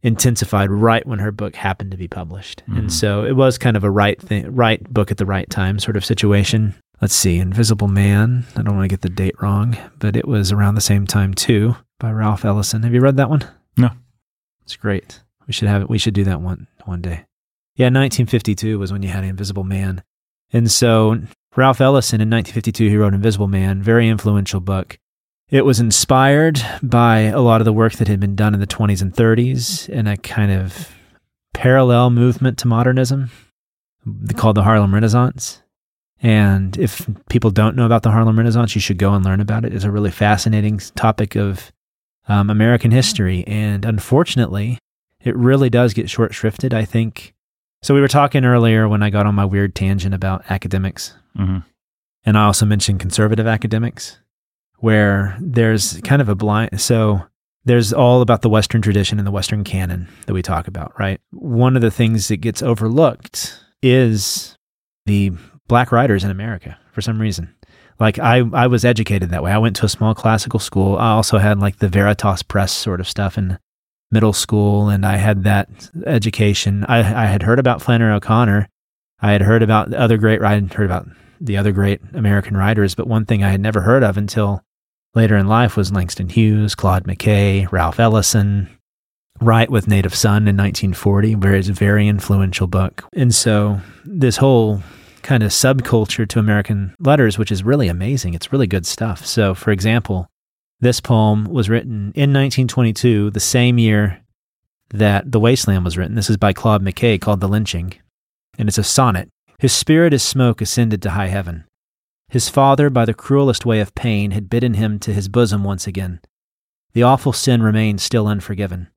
intensified right when her book happened to be published. Mhm. And so it was kind of a right thing, right book at the right time sort of situation. Let's see, Invisible Man. I don't want to get the date wrong, but it was around the same time too by Ralph Ellison. Have you read that one? No. It's great. We should have it. We should do that one one day. Yeah, 1952 was when you had Invisible Man. And so Ralph Ellison in 1952 he wrote Invisible Man, very influential book. It was inspired by a lot of the work that had been done in the 20s and 30s in a kind of parallel movement to modernism called the Harlem Renaissance. And if people don't know about the Harlem Renaissance, you should go and learn about it. It's a really fascinating topic of um, American history. And unfortunately, it really does get short shrifted, I think. So we were talking earlier when I got on my weird tangent about academics. hmm And I also mentioned conservative academics, where there's kind of a blind. So there's all about the Western tradition and the Western canon that we talk about, right? One of the things that gets overlooked is the black writers in America for some reason. Like I, I was educated that way. I went to a small classical school. I also had like the Veritas Press sort of stuff in middle school, and I had that education. I, I had heard about Flannery O'Connor. I had heard about the other great. Had heard about the other great American writers, but one thing I had never heard of until later in life was Langston Hughes, Claude McKay, Ralph Ellison, Wright with Native Son in 1940, very, it's a very influential book. And so this whole kind of subculture to American letters, which is really amazing. It's really good stuff. So, for example, this poem was written in 1922, the same year that The Wasteland was written. This is by Claude McKay called The Lynching, and it's a sonnet. His spirit as smoke ascended to high heaven. His father, by the cruelest way of pain, had bidden him to his bosom once again. The awful sin remained still unforgiven.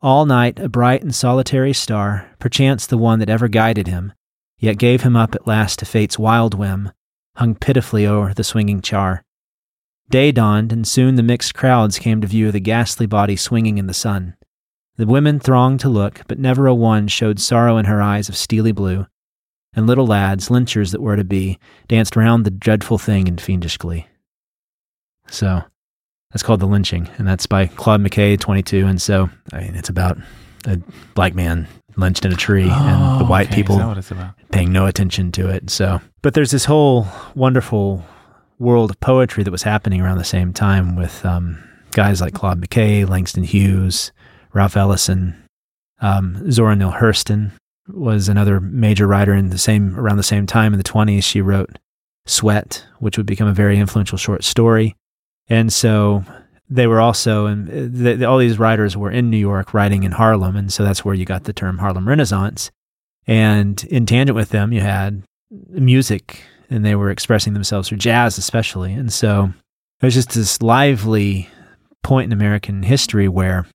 All night, a bright and solitary star, perchance the one that ever guided him, yet gave him up at last to fate's wild whim, hung pitifully o'er the swinging char. Day dawned, and soon the mixed crowds came to view the ghastly body swinging in the sun. The women thronged to look, but never a one showed sorrow in her eyes of steely blue, and little lads, lynchers that were to be, danced round the dreadful thing in fiendish glee. So, that's called The Lynching, and that's by Claude McKay, 22. And so, I mean, it's about a black man lynched in a tree and the white okay. people Is that what it's about? paying no attention to it. So, but there's this whole wonderful world of poetry that was happening around the same time with um, guys like Claude McKay, Langston Hughes, Ralph Ellison, um, Zora Neale Hurston was another major writer in the same around the same time in the 20s. She wrote Sweat, which would become a very influential short story, and so they were also and uh, the, the, all these writers were in New York writing in Harlem, and so that's where you got the term Harlem Renaissance. And in tangent with them, you had music, and they were expressing themselves through jazz, especially. And so there's just this lively point in American history where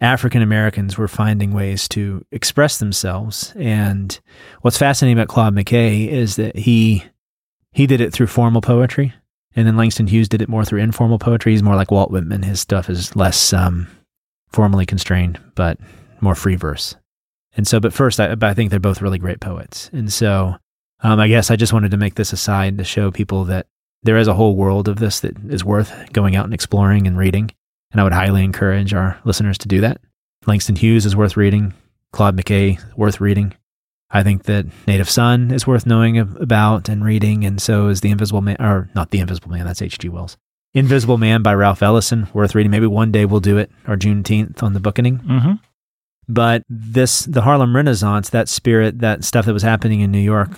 African Americans were finding ways to express themselves. And what's fascinating about Claude McKay is that he he did it through formal poetry, and then Langston Hughes did it more through informal poetry. He's more like Walt Whitman. His stuff is less um, formally constrained, but more free verse. And so, but first, I, but I think they're both really great poets. And so, um, I guess I just wanted to make this aside to show people that there is a whole world of this that is worth going out and exploring and reading. And I would highly encourage our listeners to do that. Langston Hughes is worth reading. Claude McKay, worth reading. I think that Native Son is worth knowing about and reading, and so is The Invisible Man, or not The Invisible Man, that's H.G. Wells. Invisible Man by Ralph Ellison, worth reading. Maybe one day we'll do it, or Juneteenth on the bookening. Mm-hmm. But this, the Harlem Renaissance, that spirit, that stuff that was happening in New York.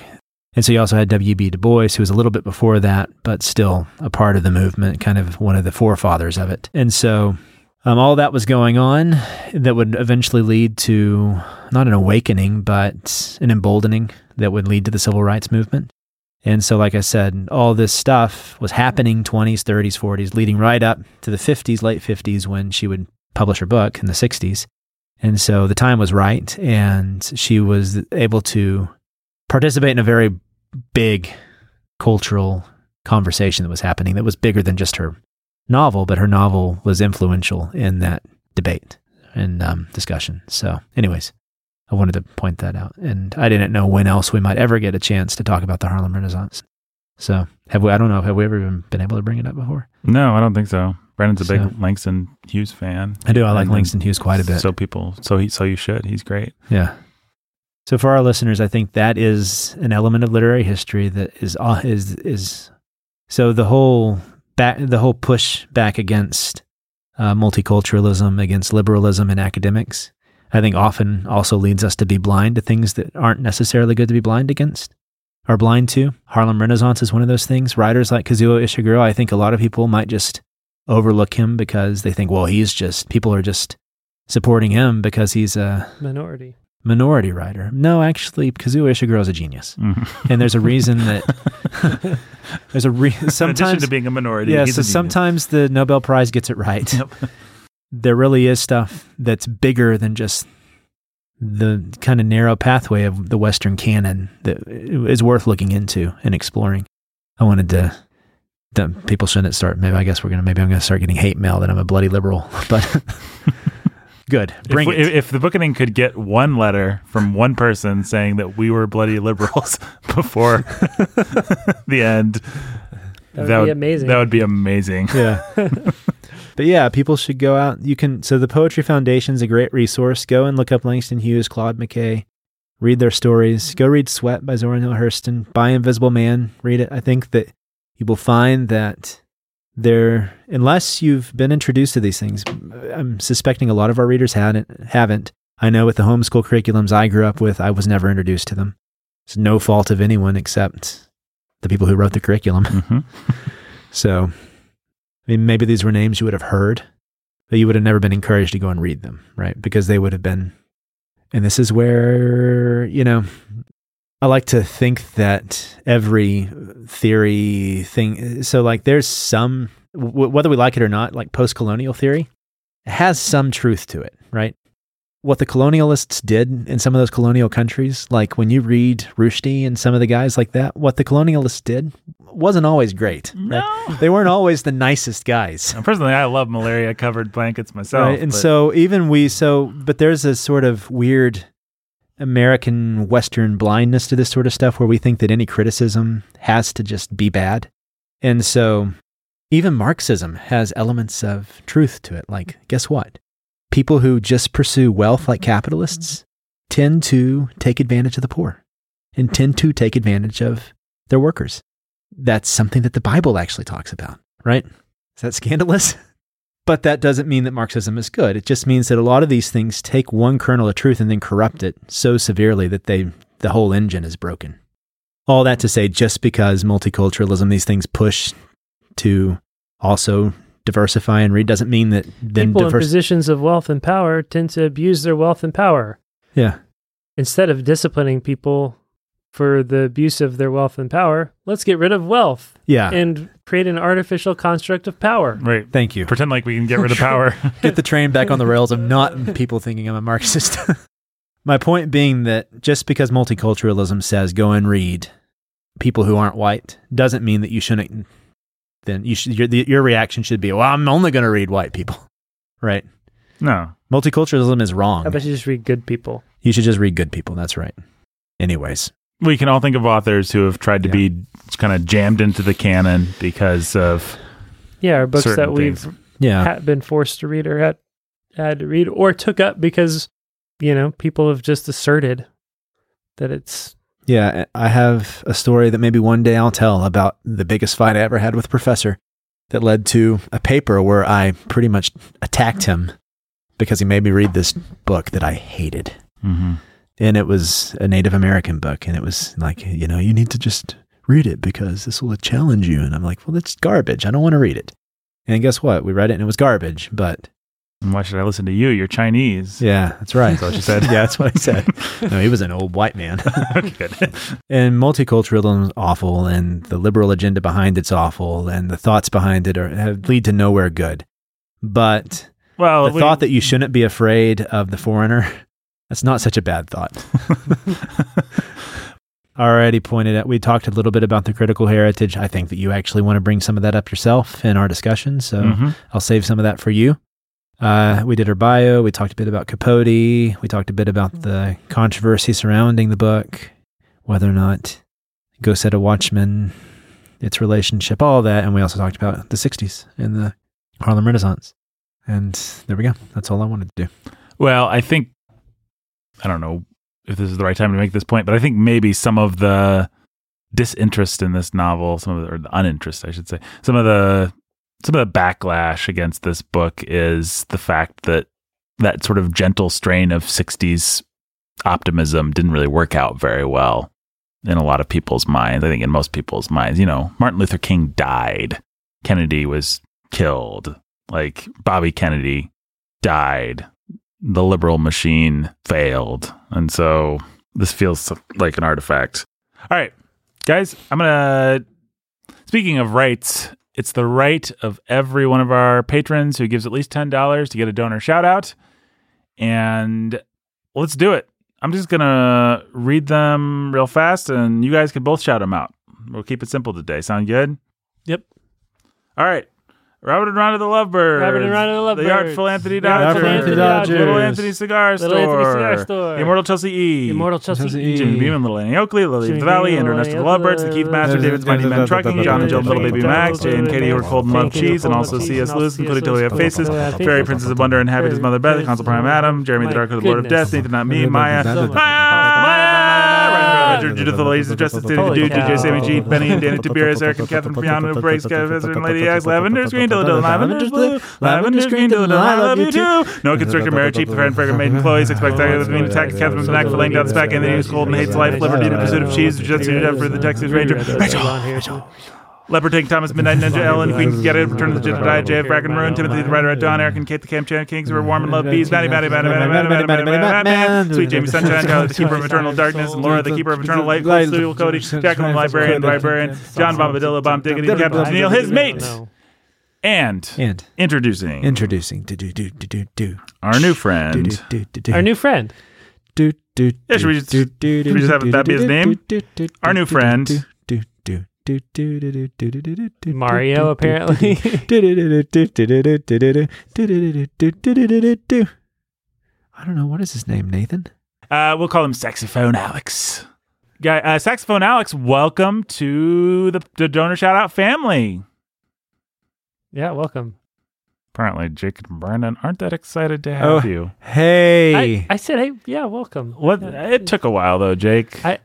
And so you also had W.B. Du Bois, who was a little bit before that, but still a part of the movement, kind of one of the forefathers of it. And so um, all that was going on that would eventually lead to not an awakening, but an emboldening that would lead to the civil rights movement. And so, like I said, all this stuff was happening 20s, 30s, 40s, leading right up to the 50s, late 50s, when she would publish her book in the 60s. And so the time was right, and she was able to participate in a very big cultural conversation that was happening that was bigger than just her novel, but her novel was influential in that debate and um, discussion. So, anyways, I wanted to point that out, and I didn't know when else we might ever get a chance to talk about the Harlem Renaissance. So, have we? I don't know. Have we ever even been able to bring it up before? No, I don't think so. Brandon's a big So- Langston Hughes fan. I do. I like And- Langston Hughes quite a bit. So people, so he, so you should. He's great. Yeah. So for our listeners, I think that is an element of literary history that is uh, is is so the whole back the whole push back against uh, multiculturalism, against liberalism in academics. I think often also leads us to be blind to things that aren't necessarily good to be blind against or blind to. Harlem Renaissance is one of those things. Writers like Kazuo Ishiguro, I think a lot of people might just overlook him because they think, well, he's just people are just supporting him because he's a Minority. minority writer. No, actually, Kazuo Ishiguro is a genius, Mhm. and there's a reason that <laughs> there's a re- <laughs> In sometimes to being a minority, yeah. So sometimes the Nobel Prize gets it right. Yep. <laughs> There really is stuff that's bigger than just the kind of narrow pathway of the Western canon that is worth looking into and exploring. I wanted to. That people shouldn't start. Maybe I guess we're gonna. Maybe I'm gonna start getting hate mail that I'm a bloody liberal. <laughs> But good, bring if, it. If, the bookening could get one letter from one person saying that we were bloody liberals <laughs> before <laughs> the end, That would be amazing. That would be amazing. Yeah. <laughs> but yeah, people should go out. You can so the Poetry Foundation's a great resource. Go and look up Langston Hughes, Claude McKay, read their stories. Go read Sweat by Zora Neale Hurston. Buy Invisible Man, read it. I think that you will find that there unless you've been introduced to these things, I'm suspecting a lot of our readers hadn't haven't. I know with the homeschool curriculums I grew up with, I was never introduced to them. It's no fault of anyone except the people who wrote the curriculum. <laughs> Mhm. So, I mean, maybe these were names you would have heard, but you would have never been encouraged to go and read them, right? Because they would have been, and this is where, you know, I like to think that every theory thing, so like there's some, w- whether we like it or not, like post colonial theory has some truth to it, right? What the colonialists did in some of those colonial countries, like when you read Rushdie and some of the guys like that, what the colonialists did wasn't always great. right? No. They weren't always the nicest guys. Personally, I love malaria covered blankets myself. Right. And but- so even we so but there's a sort of weird American Western blindness to this sort of stuff where we think that any criticism has to just be bad. And so even Marxism has elements of truth to it. Like, guess what? People who just pursue wealth like capitalists tend to take advantage of the poor and tend to take advantage of their workers. That's something that the Bible actually talks about, right? Is that scandalous? <laughs> But that doesn't mean that Marxism is good. It just means that a lot of these things take one kernel of truth and then corrupt it so severely that they the whole engine is broken. All that to say, just because multiculturalism, these things push to also diversify and read, doesn't mean that then People in positions of wealth and power tend to abuse their wealth and power. Yeah, Instead of disciplining people for the abuse of their wealth and power, let's get rid of wealth yeah. and create an artificial construct of power. right. Thank you. Pretend like we can get rid of <laughs> power. <laughs> Get the train back on the rails of not <laughs> people thinking I'm a Marxist. My point being that just because multiculturalism says go and read people who aren't white doesn't mean that you shouldn't. Then you should, your, the, your reaction should be, well, I'm only going to read white people, right? no. Multiculturalism is wrong. How about you just read good people? You should just read good people. That's right. Anyways, We can all think of authors who have tried to Yeah. be kind of jammed into the canon because of Yeah, our books Certain that we've things. yeah, had been forced to read or had had to read or took up because you know people have just asserted that it's yeah. I have a story that maybe one day I'll tell about the biggest fight I ever had with a professor that led to a paper where I pretty much attacked him because he made me read this book that I hated. hmm and it was a Native American book, and it was like, you know, you need to just read it because this will challenge you. And I'm like, well, that's garbage. I don't want to read it. And guess what? We read it, and it was garbage. But why should I listen to you? You're Chinese. yeah, that's right. That's what you said. <laughs> yeah, that's what I said. <laughs> No, he was an old white man. <laughs> And multiculturalism is awful, and the liberal agenda behind it's awful, and the thoughts behind it are have, lead to nowhere good. But Well, the we- thought that you shouldn't be afraid of the foreigner, that's not such a bad thought. <laughs> already pointed out, we talked a little bit about the critical heritage. I think that you actually want to bring some of that up yourself in our discussion. So Mhm. I'll save some of that for you. Uh, we did our bio. We talked a bit about Capote. We talked a bit about the controversy surrounding the book, whether or not Go Set a Watchman, its relationship, all that. And we also talked about the 60s and the Harlem Renaissance. And there we go. That's all I wanted to do. Well, I think I don't know if this is the right time to make this point, but I think maybe some of the disinterest in this novel, some of the, or the uninterest, I should say, some of the some of the backlash against this book is the fact that that sort of gentle strain of 60s optimism didn't really work out very well in a lot of people's minds. I think in most people's minds, you know, Martin Luther King died, Kennedy was killed, like Bobby Kennedy died the liberal machine failed. And so this feels like an artifact. All right, guys, I'm going to. Speaking of rights, it's the right of every one of our patrons who gives at least $10 to get a donor shout out. And let's do it. I'm just going to read them real fast, and you guys can both shout them out. We'll keep it simple today. Sound good? Yep. All right. Robert and Rhonda the Lovebirds. Robert and Rhonda the Lovebirds. The Artful Anthony The Artful Dodger. Anthony Dodgers. Little Anthony Cigar Little Store. Anthony Cigar Store. The Immortal Chelsea E. Immortal Chelsea, Chelsea E. Jimmy Beeman, Little Annie Oakley, Lily of the Valley, Beeman, Andrew Lily Ernesto of the the Lovebirds, the Keith Masters, David's Mighty Men Trucking, John and Jill, Little Baby Max, Jay and Katie, who are cold and love cheese, and also C.S. Lewis, including Till We Have Faces, Fairy Princess of Wonder, and Happy His Mother Beth, Consul Prime Adam, Jeremy the Dark of the Lord of Death, Nathan Not Me, Maya, Maya, Roger, Judith the Ladies of Justice, David Holy Dude, DJ. Sammy G, Benny and Danny Tiberius, Eric and Catherine Piano, Breaks, Kevin, and Lady X, Lavender Screen, Dilla Dilla, Lavender Blue, Lavender Screen, Dilla Dilla, I love you too. No Constrictor, Mary Cheap, the Friend Frigger, Maiden Chloe, expect Spectacular, the Mean Attack, Catherine Snack, for laying down the back, and then he was cold and hates life, Liberty, in pursuit of cheese, just you for the Texas Ranger, Rachel. Leopard Tank, Thomas, Midnight Ninja, Ellen, Queen, Get It, Return of the Jedi, JF, Bracken, Maroon, Timothy, the Rider, Dawn, Eric, and Kate, the Camp Chan, Kings, We're Warm and Love, Bees, Matty, Matty, Matty, Matty, Matty, Matty, Matty, Matty, Matty, Matty, Sweet Jamie Sunshine, Tyler, the Keeper of Eternal Darkness, and Laura, the Keeper of Eternal Light, Stu, Cody, Jacqueline, Librarian, Librarian, John Bombadillo, Bomb Diggity, Captain Neil, his mate, No. and And introducing introducing do do do do do do our new do friend. do do do Our new friend. do do Yeah, should we just- should we just have that be his name? Our new friend. Do do do do do do do do do do Mario, <laughs> apparently. <laughs> I don't know what is his name, Nathan. Uh, we'll call him Saxophone Alex. Guy, uh, Saxophone Alex, welcome to the, the donor shout out family. yeah, welcome. Apparently, Jake and Brandon aren't that excited to Oh, have you. Hey, I, I said, hey, yeah, welcome. What? Yeah. It took a while though, Jake. I-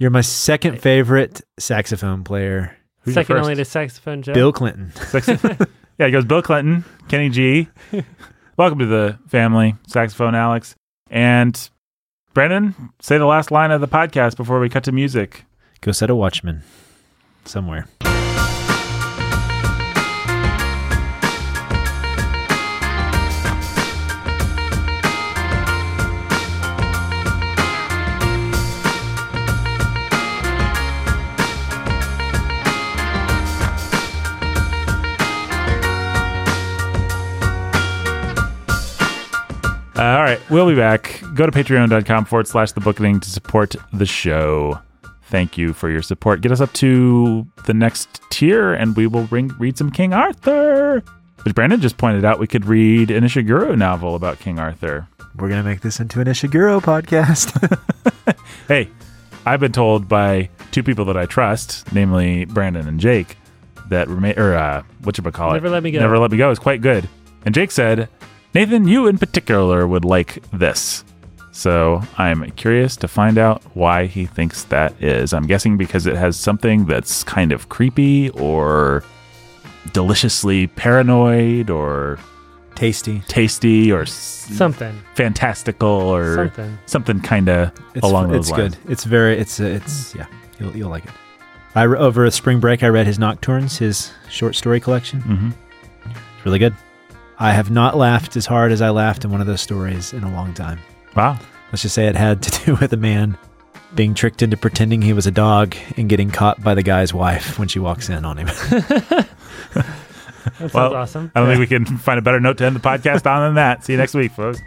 you're my second favorite saxophone player, Who's your Second first? only to saxophone Joe. Bill Clinton. Saxo- <laughs> yeah, he goes Bill Clinton, Kenny G. <laughs> welcome to the family, Saxophone Alex. And Brandon, say the last line of the podcast before we cut to music. Go set a watchman somewhere. We'll be back. Go to patreon.com forward slash the booking to support the show. Thank you for your support. Get us up to the next tier, and we will ring, read some King Arthur. Which Brandon just pointed out, we could read an Ishiguro novel about King Arthur. We're gonna make this into an Ishiguro podcast. <laughs> Hey, I've been told by two people that I trust, namely Brandon and Jake, that remain or uh, what you call it? Never Let Me Go. Never let me go is quite good. And Jake said, Nathan, you in particular would like this. So I'm curious to find out why he thinks that is. I'm guessing because it has something that's kind of creepy or deliciously paranoid or Tasty. tasty or Something. fantastical or Something. something kind of It's, along it's those lines. It's good. It's very. It's uh, it's yeah. You'll you'll like it. I over a spring break I read his Nocturnes, his short story collection. hmm It's really good. I have not laughed as hard as I laughed in one of those stories in a long time. Wow. Let's just say it had <laughs> to do with a man being tricked into pretending he was a dog and getting caught by the guy's wife when she walks in on him. <laughs> That sounds Well, awesome. I don't think we can find a better note to end the podcast on than that. See you next week, folks.